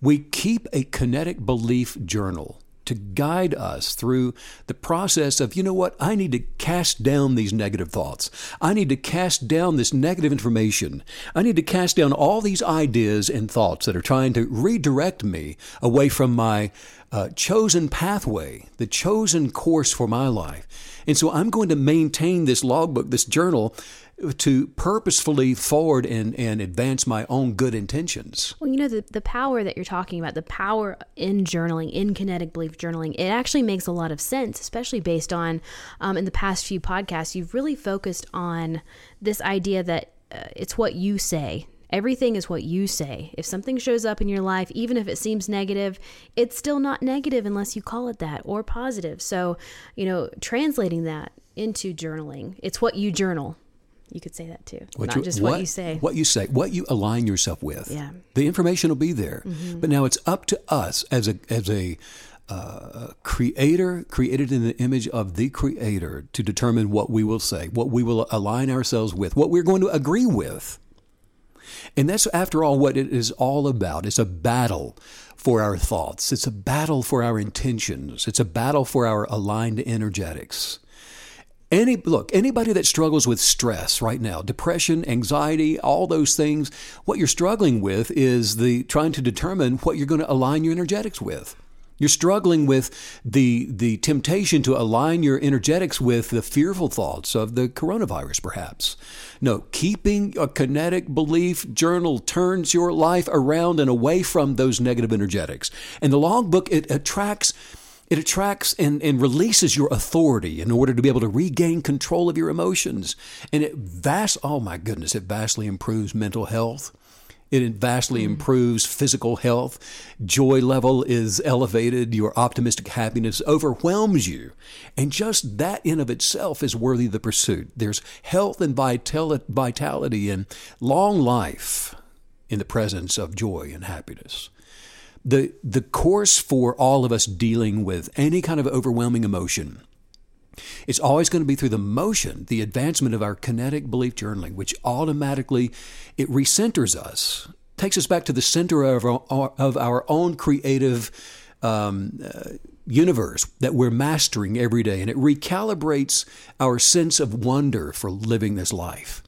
We keep a kinetic belief journal to guide us through the process of, you know what, I need to cast down these negative thoughts. I need to cast down this negative information. I need to cast down all these ideas and thoughts that are trying to redirect me away from my uh, chosen pathway, the chosen course for my life. And so I'm going to maintain this logbook, this journal, to purposefully forward and, and advance my own good intentions. Well, you know, the, the power that you're talking about, the power in journaling, in kinetic belief journaling, it actually makes a lot of sense, especially based on um, in the past few podcasts, you've really focused on this idea that uh, it's what you say. Everything is what you say. If something shows up in your life, even if it seems negative, it's still not negative unless you call it that or positive. So, you know, translating that into journaling, it's what you journal. You could say that too, not you- just what, you say. What you say, what you align yourself with. Yeah. Mm-hmm. The information will be there. But now it's up to us as a as a uh, creator, created in the image of the creator, to determine what we will say, what we will align ourselves with, what we're going to agree with. And that's, after all, what it is all about. It's a battle for our thoughts. It's a battle for our intentions. It's a battle for our aligned energetics. Any look, anybody that struggles with stress right now, depression, anxiety, all those things, what you're struggling with is the trying to determine what you're going to align your energetics with. You're struggling with the the temptation to align your energetics with the fearful thoughts of the coronavirus, perhaps. No, keeping a kinetic belief journal turns your life around and away from those negative energetics. And the logbook it attracts it attracts and, and releases your authority in order to be able to regain control of your emotions. And it vast oh my goodness, it vastly improves mental health. It vastly hmm. improves physical health. Joy level is elevated. Your optimistic happiness overwhelms you. And just that in of itself is worthy of the pursuit. There's health and vital- vitality and long life in the presence of joy and happiness the the course for all of us dealing with any kind of overwhelming emotion It's always going to be through the motion, the advancement of our kinetic belief journaling, which automatically it recenters us, takes us back to the center of our, of our own creative um, uh, universe that we're mastering every day, and it recalibrates our sense of wonder for living this life.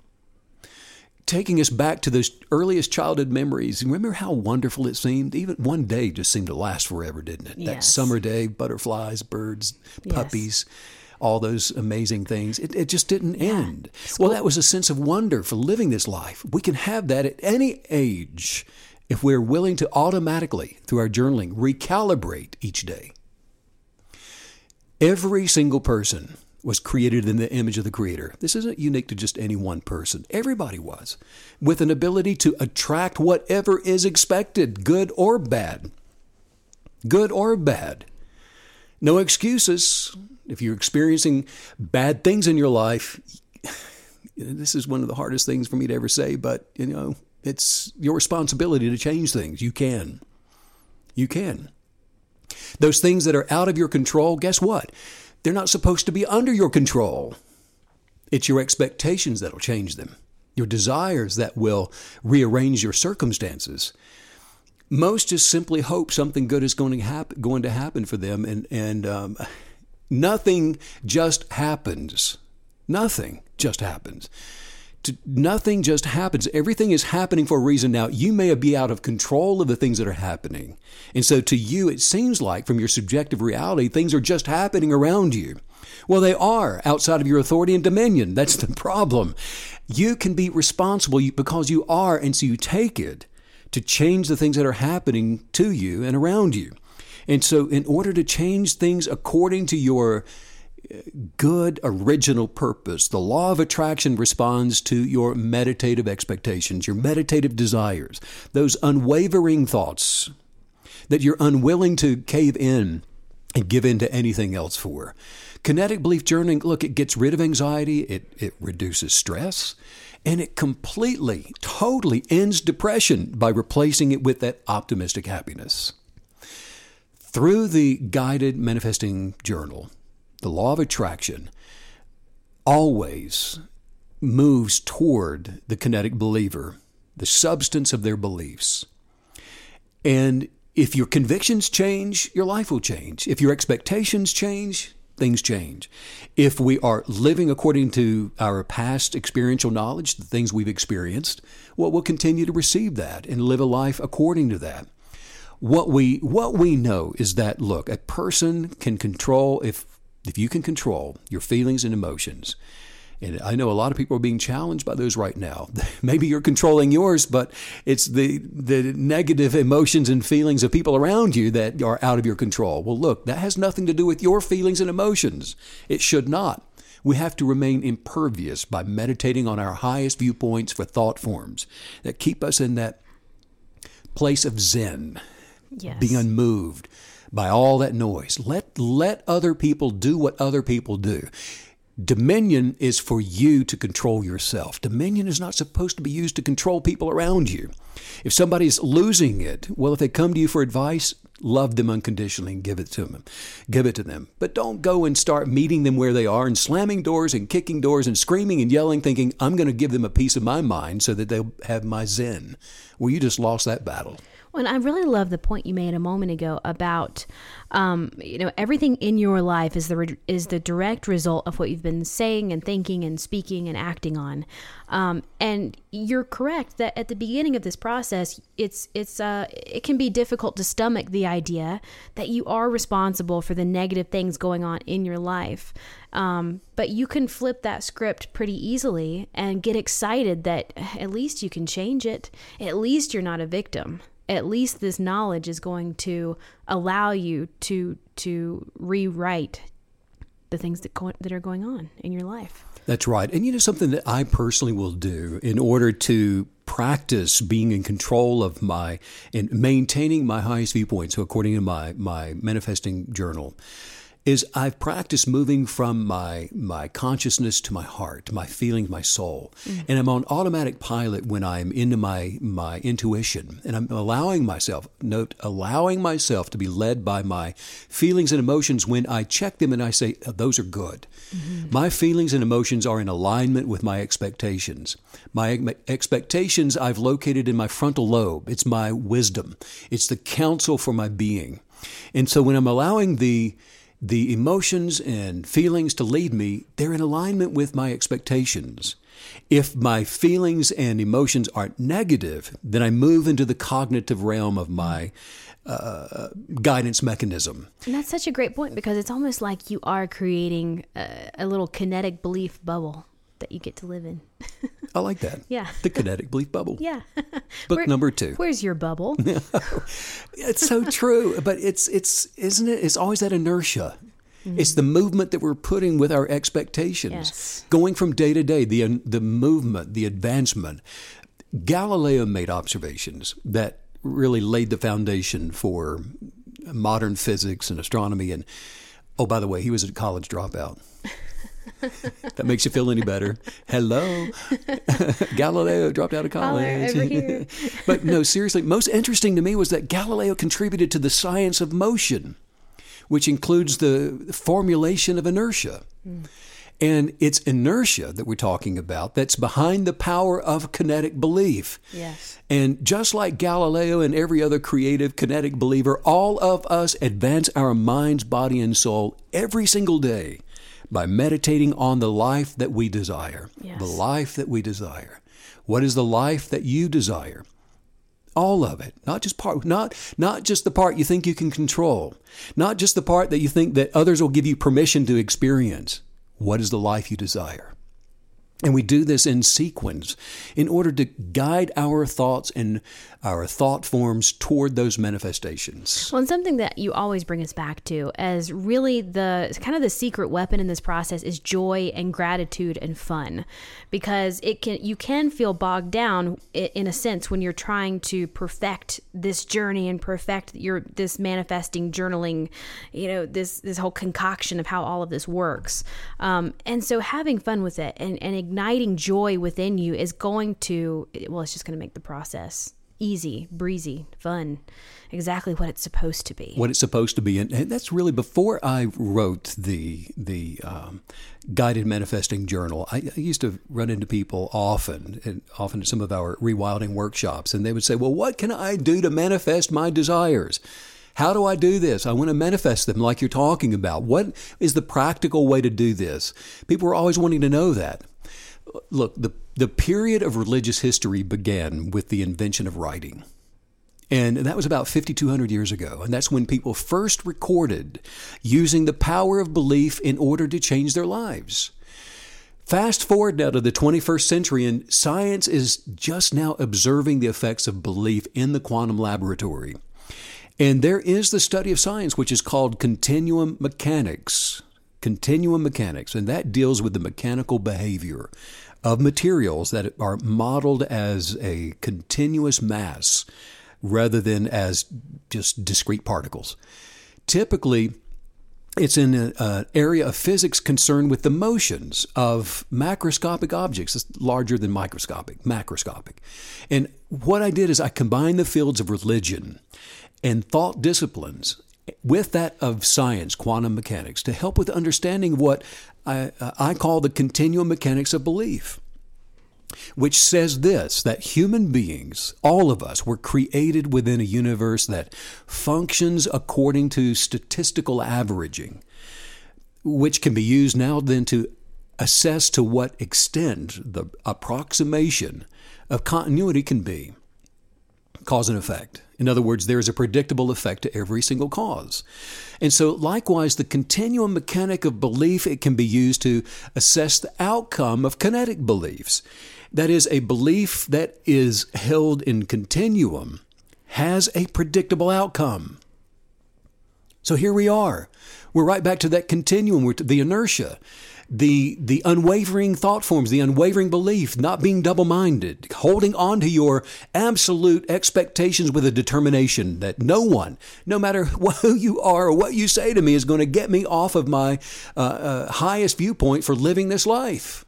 Taking us back to those earliest childhood memories. Remember how wonderful it seemed? Even one day just seemed to last forever, didn't it? Yes. That summer day, butterflies, birds, Yes. puppies, all those amazing things. It, it just didn't end. Well, that was a sense of wonder for living this life. We can have that at any age if we're willing to automatically, through our journaling, recalibrate each day. Every single person was created in the image of the Creator. This isn't unique to just any one person. Everybody was, with an ability to attract whatever is expected, good or bad. Good or bad. No excuses. If you're experiencing bad things in your life, this is one of the hardest things for me to ever say, but you know, it's your responsibility to change things. You can. You can. Those things that are out of your control, guess what? They're not supposed to be under your control. It's your expectations that'll change them, your desires that will rearrange your circumstances. Most just simply hope something good is going to happen, going to happen for them, and and um, nothing just happens. Nothing just happens. To, nothing just happens. Everything is happening for a reason. Now, you may be out of control of the things that are happening. And so to you, it seems like from your subjective reality, things are just happening around you. Well, they are outside of your authority and dominion. That's the problem. You can be responsible because you are, and so you take it to change the things that are happening to you and around you. And so, in order to change things according to your good original purpose. The law of attraction responds to your meditative expectations, your meditative desires, those unwavering thoughts that you're unwilling to cave in and give in to anything else for. Kinetic belief journaling, look, it gets rid of anxiety, it, it reduces stress, and it completely, totally ends depression by replacing it with that optimistic happiness. Through the guided manifesting journal, the law of attraction always moves toward the kinetic believer, the substance of their beliefs. And if your convictions change, your life will change. If your expectations change, things change. If we are living according to our past experiential knowledge, the things we've experienced, well, we'll continue to receive that and live a life according to that. What we what we know is that look, a person can control if if you can control your feelings and emotions, and I know a lot of people are being challenged by those right now. Maybe you're controlling yours, but it's the the negative emotions and feelings of people around you that are out of your control. Well, look, that has nothing to do with your feelings and emotions. It should not. We have to remain impervious by meditating on our highest viewpoints for thought forms that keep us in that place of zen, Yes. being unmoved by all that noise. Let let other people do what other people do. Dominion is for you to control yourself. Dominion is not supposed to be used to control people around you. If somebody's losing it, well, if they come to you for advice, love them unconditionally and give it to them. Give it to them. But don't go and start meeting them where they are and slamming doors and kicking doors and screaming and yelling, thinking, I'm going to give them a piece of my mind so that they'll have my zen. Well, you just lost that battle. Well, and I really love the point you made a moment ago about, um, you know, everything in your life is the re- is the direct result of what you've been saying and thinking and speaking and acting on. Um, and you're correct that at the beginning of this process, it's it's uh, it can be difficult to stomach the idea that you are responsible for the negative things going on in your life. Um, but you can flip that script pretty easily and get excited that at least you can change it. At least you're not a victim at least this knowledge is going to allow you to to rewrite the things that go, that are going on in your life. That's right. And you know something that I personally will do in order to practice being in control of my and maintaining my highest viewpoints, so according to my my manifesting journal, is I've practiced moving from my my consciousness to my heart, my feelings, my soul, mm. and I'm on automatic pilot when I'm into my my intuition, and I'm allowing myself note allowing myself to be led by my feelings and emotions when I check them and I say oh, those are good. Mm-hmm. My feelings and emotions are in alignment with my expectations. My expectations I've located in my frontal lobe. It's my wisdom. It's the counsel for my being. And so when I'm allowing the the emotions and feelings to lead me, they're in alignment with my expectations. If my feelings and emotions are negative, then I move into the cognitive realm of my uh, guidance mechanism. And that's such a great point because it's almost like you are creating a, a little kinetic belief bubble that you get to live in. I like that. Yeah. The kinetic belief bubble. Yeah. Book Where, number two. Where's your bubble? it's so true. But it's it's isn't it? It's always that inertia. Mm-hmm. It's the movement that we're putting with our expectations, yes. going from day to day. The the movement, the advancement. Galileo made observations that really laid the foundation for modern physics and astronomy. And oh, by the way, he was a college dropout that makes you feel any better. Hello, Galileo dropped out of college. but no, seriously, most interesting to me was that Galileo contributed to the science of motion, which includes the formulation of inertia. Mm. And it's inertia that we're talking about that's behind the power of kinetic belief. Yes. And just like Galileo and every other creative kinetic believer, all of us advance our minds, body, and soul every single day by meditating on the life that we desire. Yes. The life that we desire. What is the life that you desire? All of it, not just part, not not just the part you think you can control, not just the part that you think that others will give you permission to experience. What is the life you desire? And we do this in sequence in order to guide our thoughts and our thought forms toward those manifestations. Well, and something that you always bring us back to as really the kind of the secret weapon in this process is joy and gratitude and fun, because it can you can feel bogged down in a sense when you're trying to perfect this journey and perfect your this manifesting journaling, you know this this whole concoction of how all of this works, um, and so having fun with it and and igniting joy within you is going to well, it's just going to make the process easy, breezy, fun, exactly what it's supposed to be. What it's supposed to be, and that's really before I wrote the the um, guided manifesting journal. I, I, used to run into people often, and often at some of our rewilding workshops, and they would say, "Well, what can I do to manifest my desires?" How do I do this? I want to manifest them like you're talking about. What is the practical way to do this? People are always wanting to know that. Look, the the period of religious history began with the invention of writing. And that was about 5,200 years ago. And that's when people first recorded using the power of belief in order to change their lives. Fast forward now to the 21st century, and science is just now observing the effects of belief in the quantum laboratory. And there is the study of science, which is called continuum mechanics. Continuum mechanics, and that deals with the mechanical behavior of materials that are modeled as a continuous mass rather than as just discrete particles. Typically, it's in an uh, area of physics concerned with the motions of macroscopic objects. It's larger than microscopic, macroscopic. And what I did is I combined the fields of religion and thought disciplines with that of science, quantum mechanics, to help with understanding what I, I call the continuum mechanics of belief, which says this that human beings, all of us, were created within a universe that functions according to statistical averaging, which can be used now then to assess to what extent the approximation of continuity can be cause and effect. In other words, there is a predictable effect to every single cause. And so, likewise, the continuum mechanic of belief, it can be used to assess the outcome of kinetic beliefs. That is, a belief that is held in continuum has a predictable outcome. So here we are. We're right back to that continuum, to the inertia. The the unwavering thought forms, the unwavering belief, not being double-minded, holding on to your absolute expectations with a determination that no one, no matter who you are or what you say to me, is going to get me off of my uh, uh, highest viewpoint for living this life.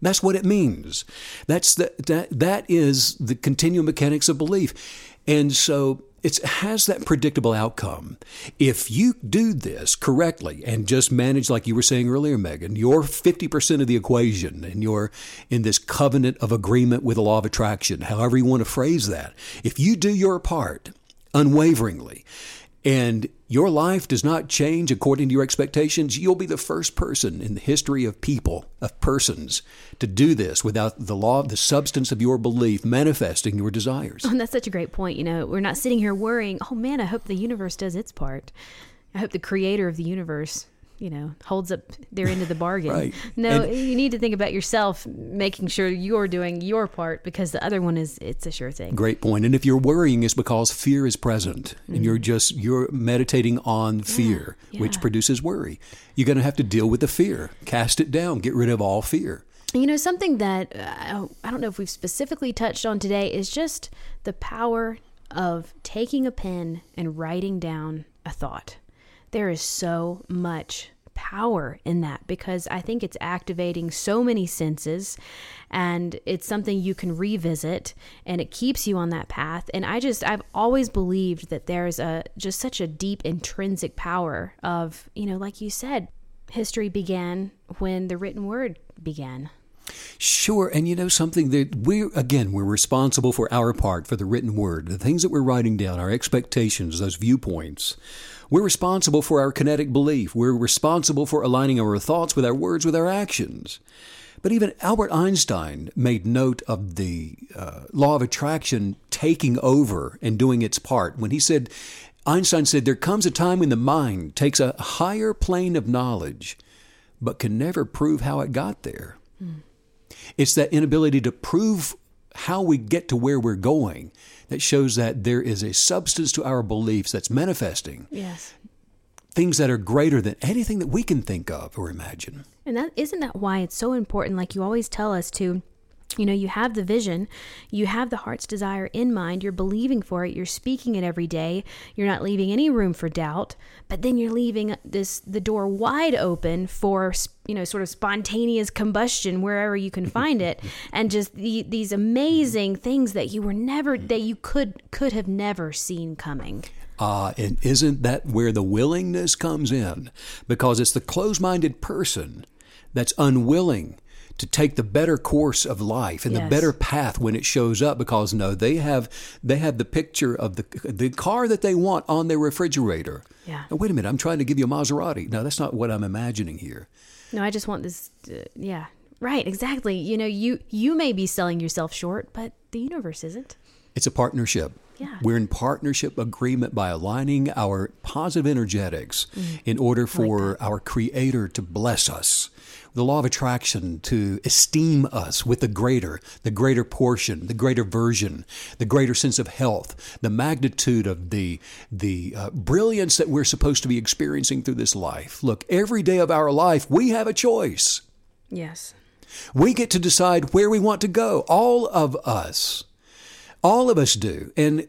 That's what it means. That's the, that that is the continuum mechanics of belief. And so it has that predictable outcome. If you do this correctly and just manage, like you were saying earlier, Megan, you're 50% of the equation and you're in this covenant of agreement with the law of attraction, however you want to phrase that. If you do your part unwaveringly, and your life does not change according to your expectations, you'll be the first person in the history of people, of persons, to do this without the law, the substance of your belief manifesting your desires. Oh, And that's such a great point. You know, we're not sitting here worrying, oh man, I hope the universe does its part. I hope the creator of the universe you know holds up their end of the bargain. right. No, And- you need to think about yourself, making sure you're doing your part because the other one is it's a sure thing. Great point. And if you're worrying, it's because fear is present, and you're just you're meditating on fear, which yeah. produces worry. You're going to have to deal with the fear, cast it down, get rid of all fear. You know, something that uh, I don't know if we've specifically touched on today is just the power of taking a pen and writing down a thought. There is so much power in that because I think it's activating so many senses and it's something you can revisit and it keeps you on that path and I just I've always believed that there's a just such a deep intrinsic power of you know like you said history began when the written word began Sure, and you know something that we again we're responsible for our part for the written word, the things that we're writing down, our expectations, those viewpoints. We're responsible for our kinetic belief. We're responsible for aligning our thoughts with our words with our actions. But even Albert Einstein made note of the uh, law of attraction taking over and doing its part when he said, Einstein said, there comes a time when the mind takes a higher plane of knowledge, but can never prove how it got there. It's that inability to prove how we get to where we're going that shows that there is a substance to our beliefs that's manifesting yes things that are greater than anything that we can think of or imagine. And that isn't that why it's so important like you always tell us to you know you have the vision you have the heart's desire in mind you're believing for it you're speaking it every day you're not leaving any room for doubt but then you're leaving this the door wide open for you know sort of spontaneous combustion wherever you can find it and just the, these amazing things that you were never that you could could have never seen coming Ah, and isn't that where the willingness comes in? Because it's the closed minded person that's unwilling to take the better course of life and the better path when it shows up because no they have they have the picture of the the car that they want on their refrigerator. Yeah. Now, wait a minute, I'm trying to give you a Maserati. No, that's not what I'm imagining here. No, I just want this. Uh, yeah, right, exactly. You know, you you may be selling yourself short, but the universe isn't. It's a partnership. Yeah. We're in partnership agreement by aligning our positive energetics in order for our Creator to bless us. The law of attraction to esteem us with the greater, the greater portion, the greater version, the greater sense of health, the magnitude of the the uh, brilliance that we're supposed to be experiencing through this life. Look, every day of our life we have a choice. Yes. We get to decide where we want to go. All of us. All of us do. And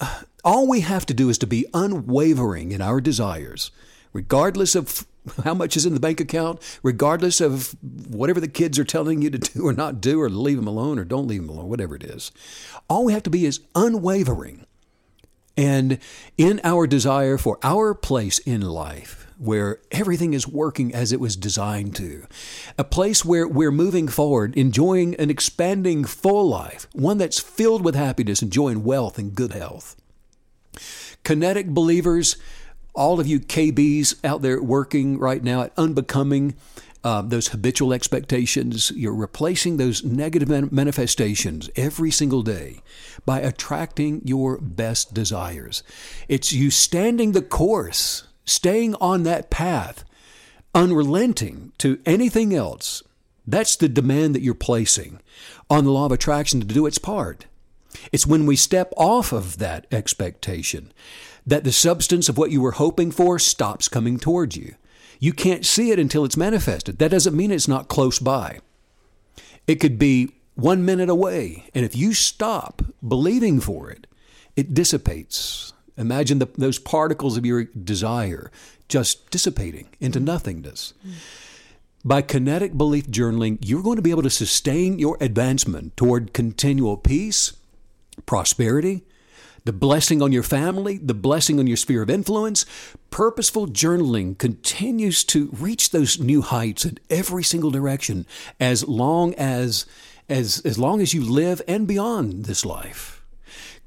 uh, all we have to do is to be unwavering in our desires, regardless of how much is in the bank account, regardless of whatever the kids are telling you to do or not do, or leave them alone or don't leave them alone, whatever it is. All we have to be is unwavering. And in our desire for our place in life, where everything is working as it was designed to, a place where we're moving forward, enjoying an expanding full life, one that's filled with happiness, enjoying wealth and good health. Kinetic believers, all of you KBs out there working right now at unbecoming, uh, those habitual expectations, you're replacing those negative man- manifestations every single day by attracting your best desires. It's you standing the course, staying on that path, unrelenting to anything else. That's the demand that you're placing on the law of attraction to do its part. It's when we step off of that expectation that the substance of what you were hoping for stops coming towards you. You can't see it until it's manifested. That doesn't mean it's not close by. It could be one minute away. And if you stop believing for it, it dissipates. Imagine the, those particles of your desire just dissipating into nothingness. Mm. By kinetic belief journaling, you're going to be able to sustain your advancement toward continual peace, prosperity, the blessing on your family, the blessing on your sphere of influence. Purposeful journaling continues to reach those new heights in every single direction as long as as as long as you live and beyond this life.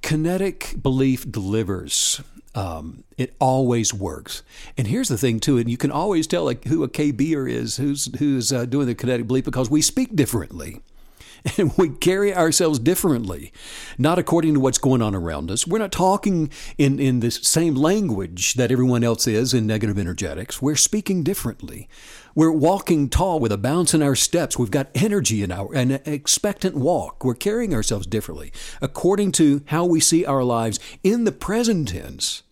Kinetic belief delivers. Um, it always works. And here's the thing too, and you can always tell like who a KBer is, who's who's uh, doing the kinetic belief because we speak differently. And we carry ourselves differently, not according to what's going on around us. We're not talking in, in the same language that everyone else is in negative energetics. We're speaking differently. We're walking tall with a bounce in our steps. We've got energy in our an expectant walk. We're carrying ourselves differently according to how we see our lives in the present tense,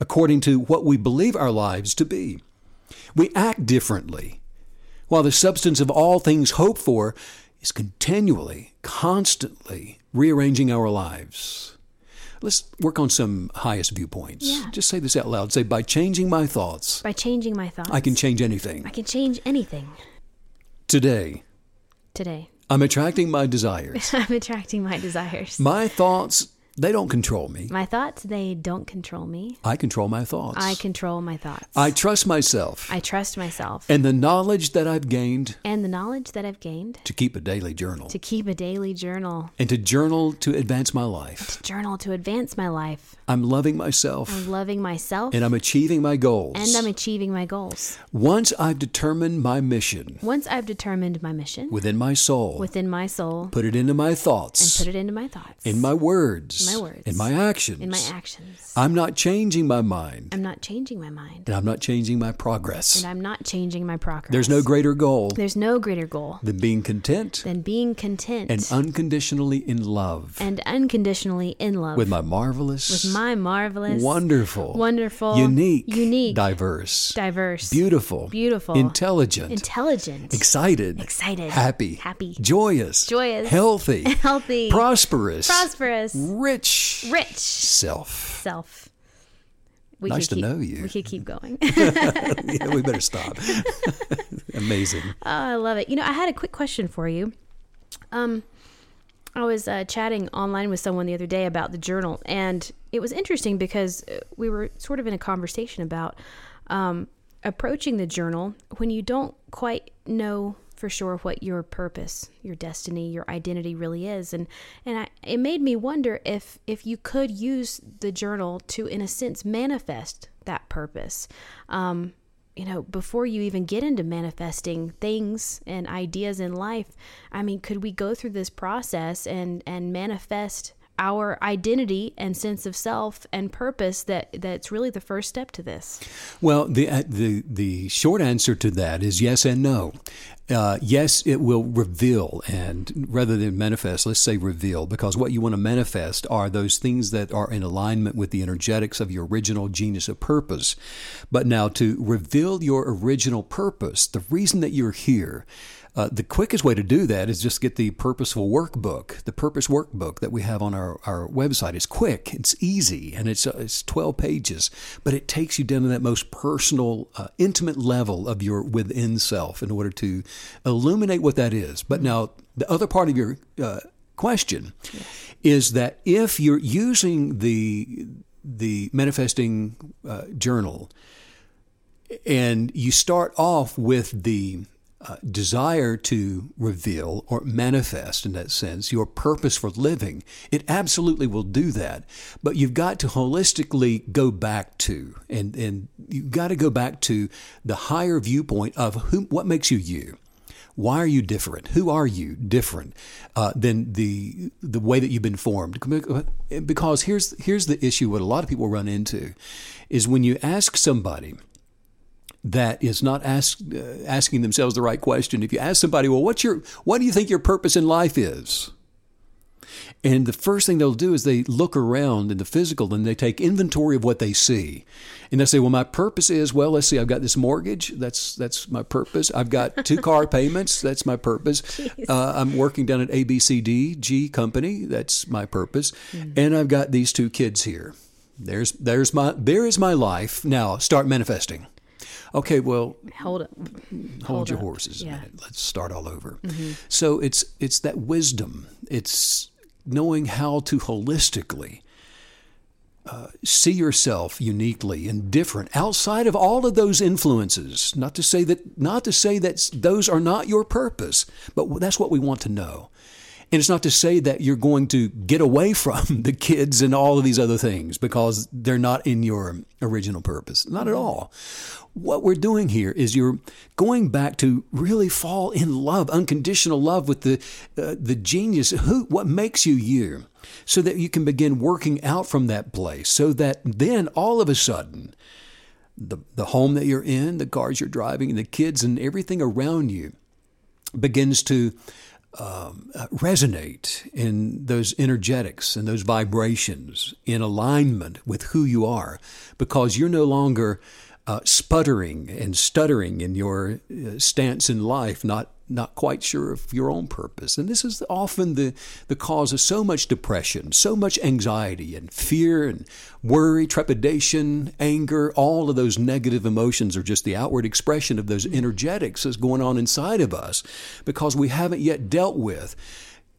according to what we believe our lives to be. We act differently. While the substance of all things hoped for is continually, constantly rearranging our lives. Let's work on some highest viewpoints. Yeah. Just say this out loud. Say, by changing my thoughts, By changing my thoughts, I can change anything. I can change anything Today, today. I'm attracting my desires. I'm attracting my desires. My thoughts, they don't control me. My thoughts, they don't control me. I control my thoughts. I control my thoughts. I trust myself I trust myself and the knowledge that I've gained and the knowledge that I've gained to keep a daily journal to keep a daily journal, and to journal to advance my life. To journal to advance my life. I'm loving myself I'm loving myself and I'm achieving my goals. and I'm achieving my goals. Once I've determined my mission Once I've determined my mission within my soul, within my soul put it into my thoughts. and put it into my thoughts, in my words, In my words. in my actions. in my actions. I'm not changing my mind, I'm not changing my mind and I'm not changing my progress. and I'm not changing my progress. There's no greater goal There's no greater goal than being content than being content and unconditionally in love and unconditionally in love with my marvelous, with my marvelous, wonderful, wonderful, unique, unique, diverse, diverse, beautiful, beautiful, intelligent, intelligent, excited, excited, happy, happy, joyous, joyous, healthy, healthy, prosperous, prosperous, rich, rich rich self. self. We Nice to keep- know you. We could keep going. yeah, we better stop. Amazing. Oh, I love it. You know, I had a quick question for you. Um, I was uh, chatting online with someone the other day about the journal, and it was interesting because uh, we were sort of in a conversation about um, approaching the journal when you don't quite know for sure what your purpose, your destiny, your identity really is, and and I, it made me wonder if if you could use the journal to, in a sense, manifest that purpose. Um, you know, before you even get into manifesting things and ideas in life, I mean, could we go through this process and and manifest our identity and sense of self and purpose that that's really the first step to this? Well, the uh, the the short answer to that is yes and no. Uh, yes, it will reveal, and rather than manifest, let's say reveal, because what you want to manifest are those things that are in alignment with the energetics of your original genius of purpose. But now, to reveal your original purpose, the reason that you're here, uh, the quickest way to do that is just get the purposeful workbook. The purpose workbook that we have on our, our website is quick, it's easy, and it's, uh, it's 12 pages, but it takes you down to that most personal, uh, intimate level of your within self in order to illuminate what that is. But now, the other part of your uh, question is that if you're using the the manifesting uh, journal and you start off with the uh, desire to reveal or manifest, in that sense, your purpose for living, it absolutely will do that. But you've got to holistically go back to, and, and you've got to go back to the higher viewpoint of who, what makes you you. Why are you different? Who are you different uh, than the the way that you've been formed? Because here's here's the issue. What a lot of people run into is when you ask somebody that is not ask, uh, asking themselves the right question. If you ask somebody, well, what's your, what do you think your purpose in life is? And the first thing they'll do is they look around in the physical and they take inventory of what they see. And they say, well, my purpose is, well, let's see, I've got this mortgage. That's, that's my purpose. I've got two car payments. That's my purpose. Uh, I'm working down at ABCDG company. That's my purpose. Mm. And I've got these two kids here. There's, there's my, there is my life. Now start manifesting. Okay, well, hold Hold, hold your up. horses yeah. minute. Let's start all over. Mm-hmm. So it's it's that wisdom. It's knowing how to holistically uh, see yourself uniquely and different outside of all of those influences. Not to say that not to say that those are not your purpose, but that's what we want to know. And it's not to say that you're going to get away from the kids and all of these other things because they're not in your original purpose. Not at all. What we're doing here is you're going back to really fall in love, unconditional love with the uh, the genius who what makes you you so that you can begin working out from that place so that then all of a sudden the the home that you're in, the cars you're driving, the kids and everything around you begins to um, resonate in those energetics and those vibrations in alignment with who you are because you're no longer uh, sputtering and stuttering in your uh, stance in life, not not quite sure of your own purpose. And this is often the, the cause of so much depression, so much anxiety and fear and worry, trepidation, anger. All of those negative emotions are just the outward expression of those energetics that's going on inside of us because we haven't yet dealt with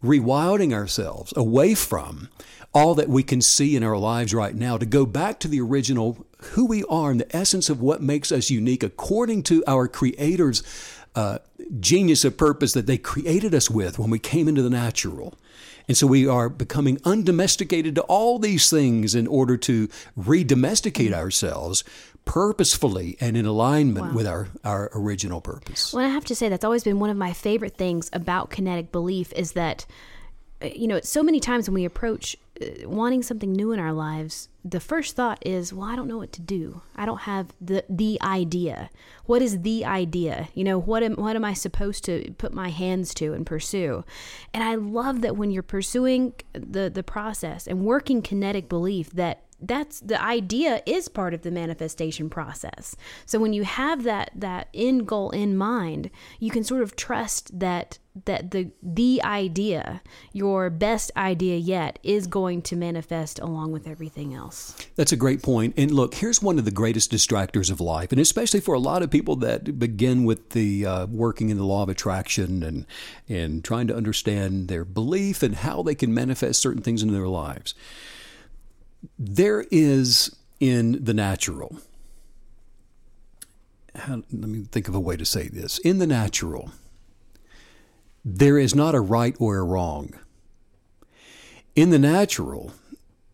rewilding ourselves away from all that we can see in our lives right now to go back to the original who we are and the essence of what makes us unique according to our Creator's uh, genius of purpose that they created us with when we came into the natural. And so we are becoming undomesticated to all these things in order to redomesticate ourselves purposefully and in alignment wow. with our, our original purpose. Well, I have to say that's always been one of my favorite things about kinetic belief is that uh, you know, so many times when we approach uh, wanting something new in our lives, the first thought is, well, I don't know what to do. I don't have the the idea. What is the idea? You know, what am what am I supposed to put my hands to and pursue? And I love that when you're pursuing the the process and working kinetic belief that that's the idea is part of the manifestation process. So when you have that that end goal in mind, you can sort of trust that that the the idea, your best idea yet, is going to manifest along with everything else. That's a great point. And look, here's one of the greatest distractors of life, and especially for a lot of people that begin with the uh, working in the law of attraction and and trying to understand their belief and how they can manifest certain things in their lives there is in the natural, how, let me think of a way to say this. In the natural, there is not a right or a wrong. In the natural,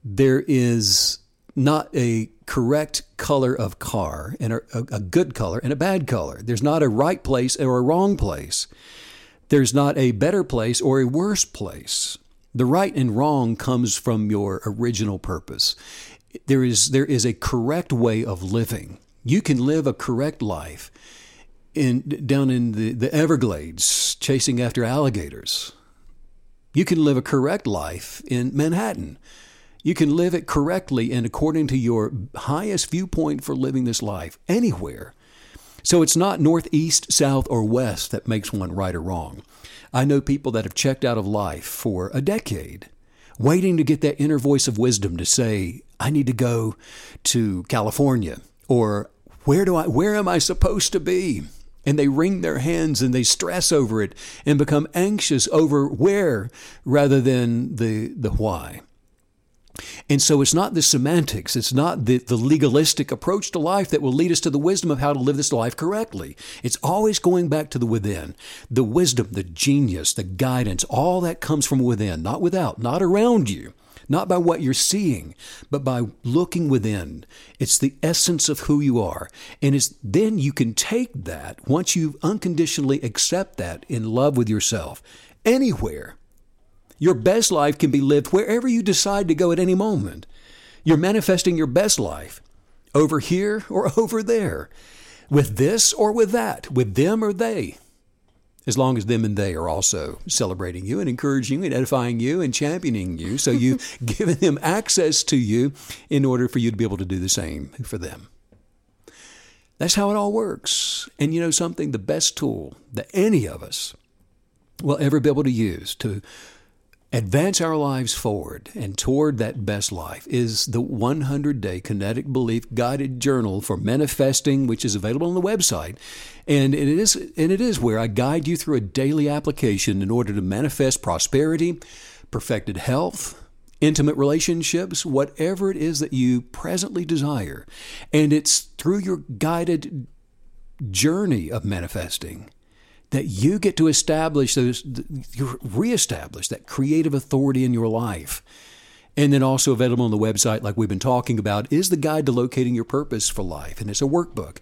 there is not a correct color of car and a, a, good color and a bad color. There's not a right place or a wrong place. There's not a better place or a worse place. The right and wrong comes from your original purpose. There is, there is a correct way of living. You can live a correct life in, down in the, the Everglades chasing after alligators. You can live a correct life in Manhattan. You can live it correctly and according to your highest viewpoint for living this life anywhere. So it's not northeast, south, or west that makes one right or wrong. I know people that have checked out of life for a decade, waiting to get that inner voice of wisdom to say, I need to go to California or where do I where am I supposed to be? And they wring their hands and they stress over it and become anxious over where rather than the the why. And so it's not the semantics, it's not the, the legalistic approach to life that will lead us to the wisdom of how to live this life correctly. It's always going back to the within. The wisdom, the genius, the guidance, all that comes from within, not without, not around you, not by what you're seeing, but by looking within. It's the essence of who you are. And it's then you can take that, once you unconditionally accept that in love with yourself, anywhere your best life can be lived wherever you decide to go at any moment. You're manifesting your best life over here or over there, with this or with that, with them or they. as long as them and they are also celebrating you and encouraging you and edifying you and championing you. So you've given them access to you in order for you to be able to do the same for them. That's how it all works. And you know something? The best tool that any of us will ever be able to use to advance our lives forward and toward that best life is the 100 day kinetic belief guided journal for manifesting which is available on the website. And it is and it is where I guide you through a daily application in order to manifest prosperity perfected health intimate relationships whatever it is that you presently desire. And it's through your guided journey of manifesting that you get to establish those, reestablish that creative authority in your life. And then also available on the website, like we've been talking about, is the guide to locating your purpose for life. And it's a workbook.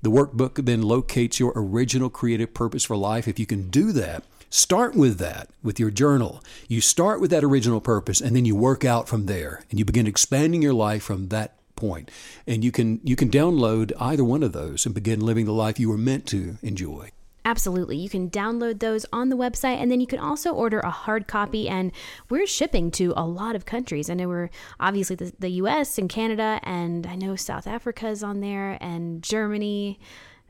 The workbook then locates your original creative purpose for life. If you can do that, start with that with your journal. You start with that original purpose and then you work out from there and you begin expanding your life from that point. And you can you can download either one of those and begin living the life you were meant to enjoy. Absolutely. You can download those on the website and then you can also order a hard copy. And we're shipping to a lot of countries. I know we're obviously the, the US and Canada, and I know South Africa is on there, and Germany,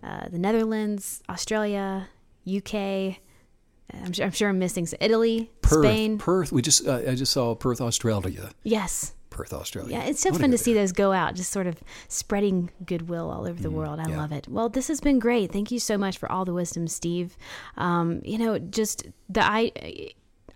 uh, the Netherlands, Australia, UK. I'm sure, I'm sure I'm missing Italy, Perth, Spain. Perth. We just uh, I just saw Perth, Australia. Yes. Perth, Australia. Yeah, it's so fun to see those go out, just sort of spreading goodwill all over the mm, world. I yeah. love it. Well, this has been great. Thank you so much for all the wisdom, Steve. Um, you know, just the I.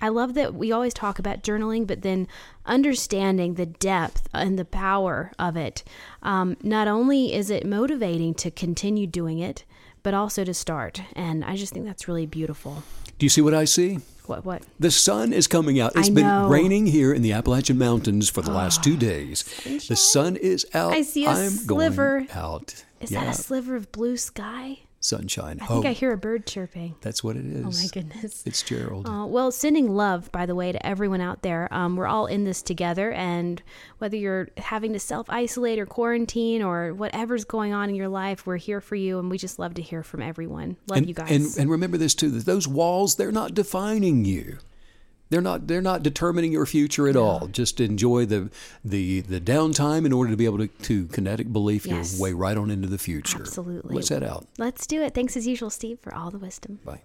I love that we always talk about journaling, but then understanding the depth and the power of it. Um, not only is it motivating to continue doing it, but also to start. And I just think that's really beautiful. Do you see what I see? What? What? The sun is coming out. It's been raining here in the Appalachian Mountains for the ah, last two days. Sunshine? The sun is out. I see a I'm sliver. out. Is yeah. that a sliver of blue sky? Sunshine. I think I hear a bird chirping. That's what it is. Oh my goodness. It's Gerald. Uh, well, sending love, by the way, to everyone out there. Um, we're all in this together, and whether you're having to self isolate or quarantine or whatever's going on in your life, we're here for you, and we just love to hear from everyone. Love and, you guys. And, and remember this too: that those walls, they're not defining you. They're not they're not determining your future at all. Just enjoy the the the downtime in order to be able to, to kinetic belief Yes. your way right on into the future. Absolutely. Let's head out. Let's do it. Thanks as usual, Steve, for all the wisdom. Bye.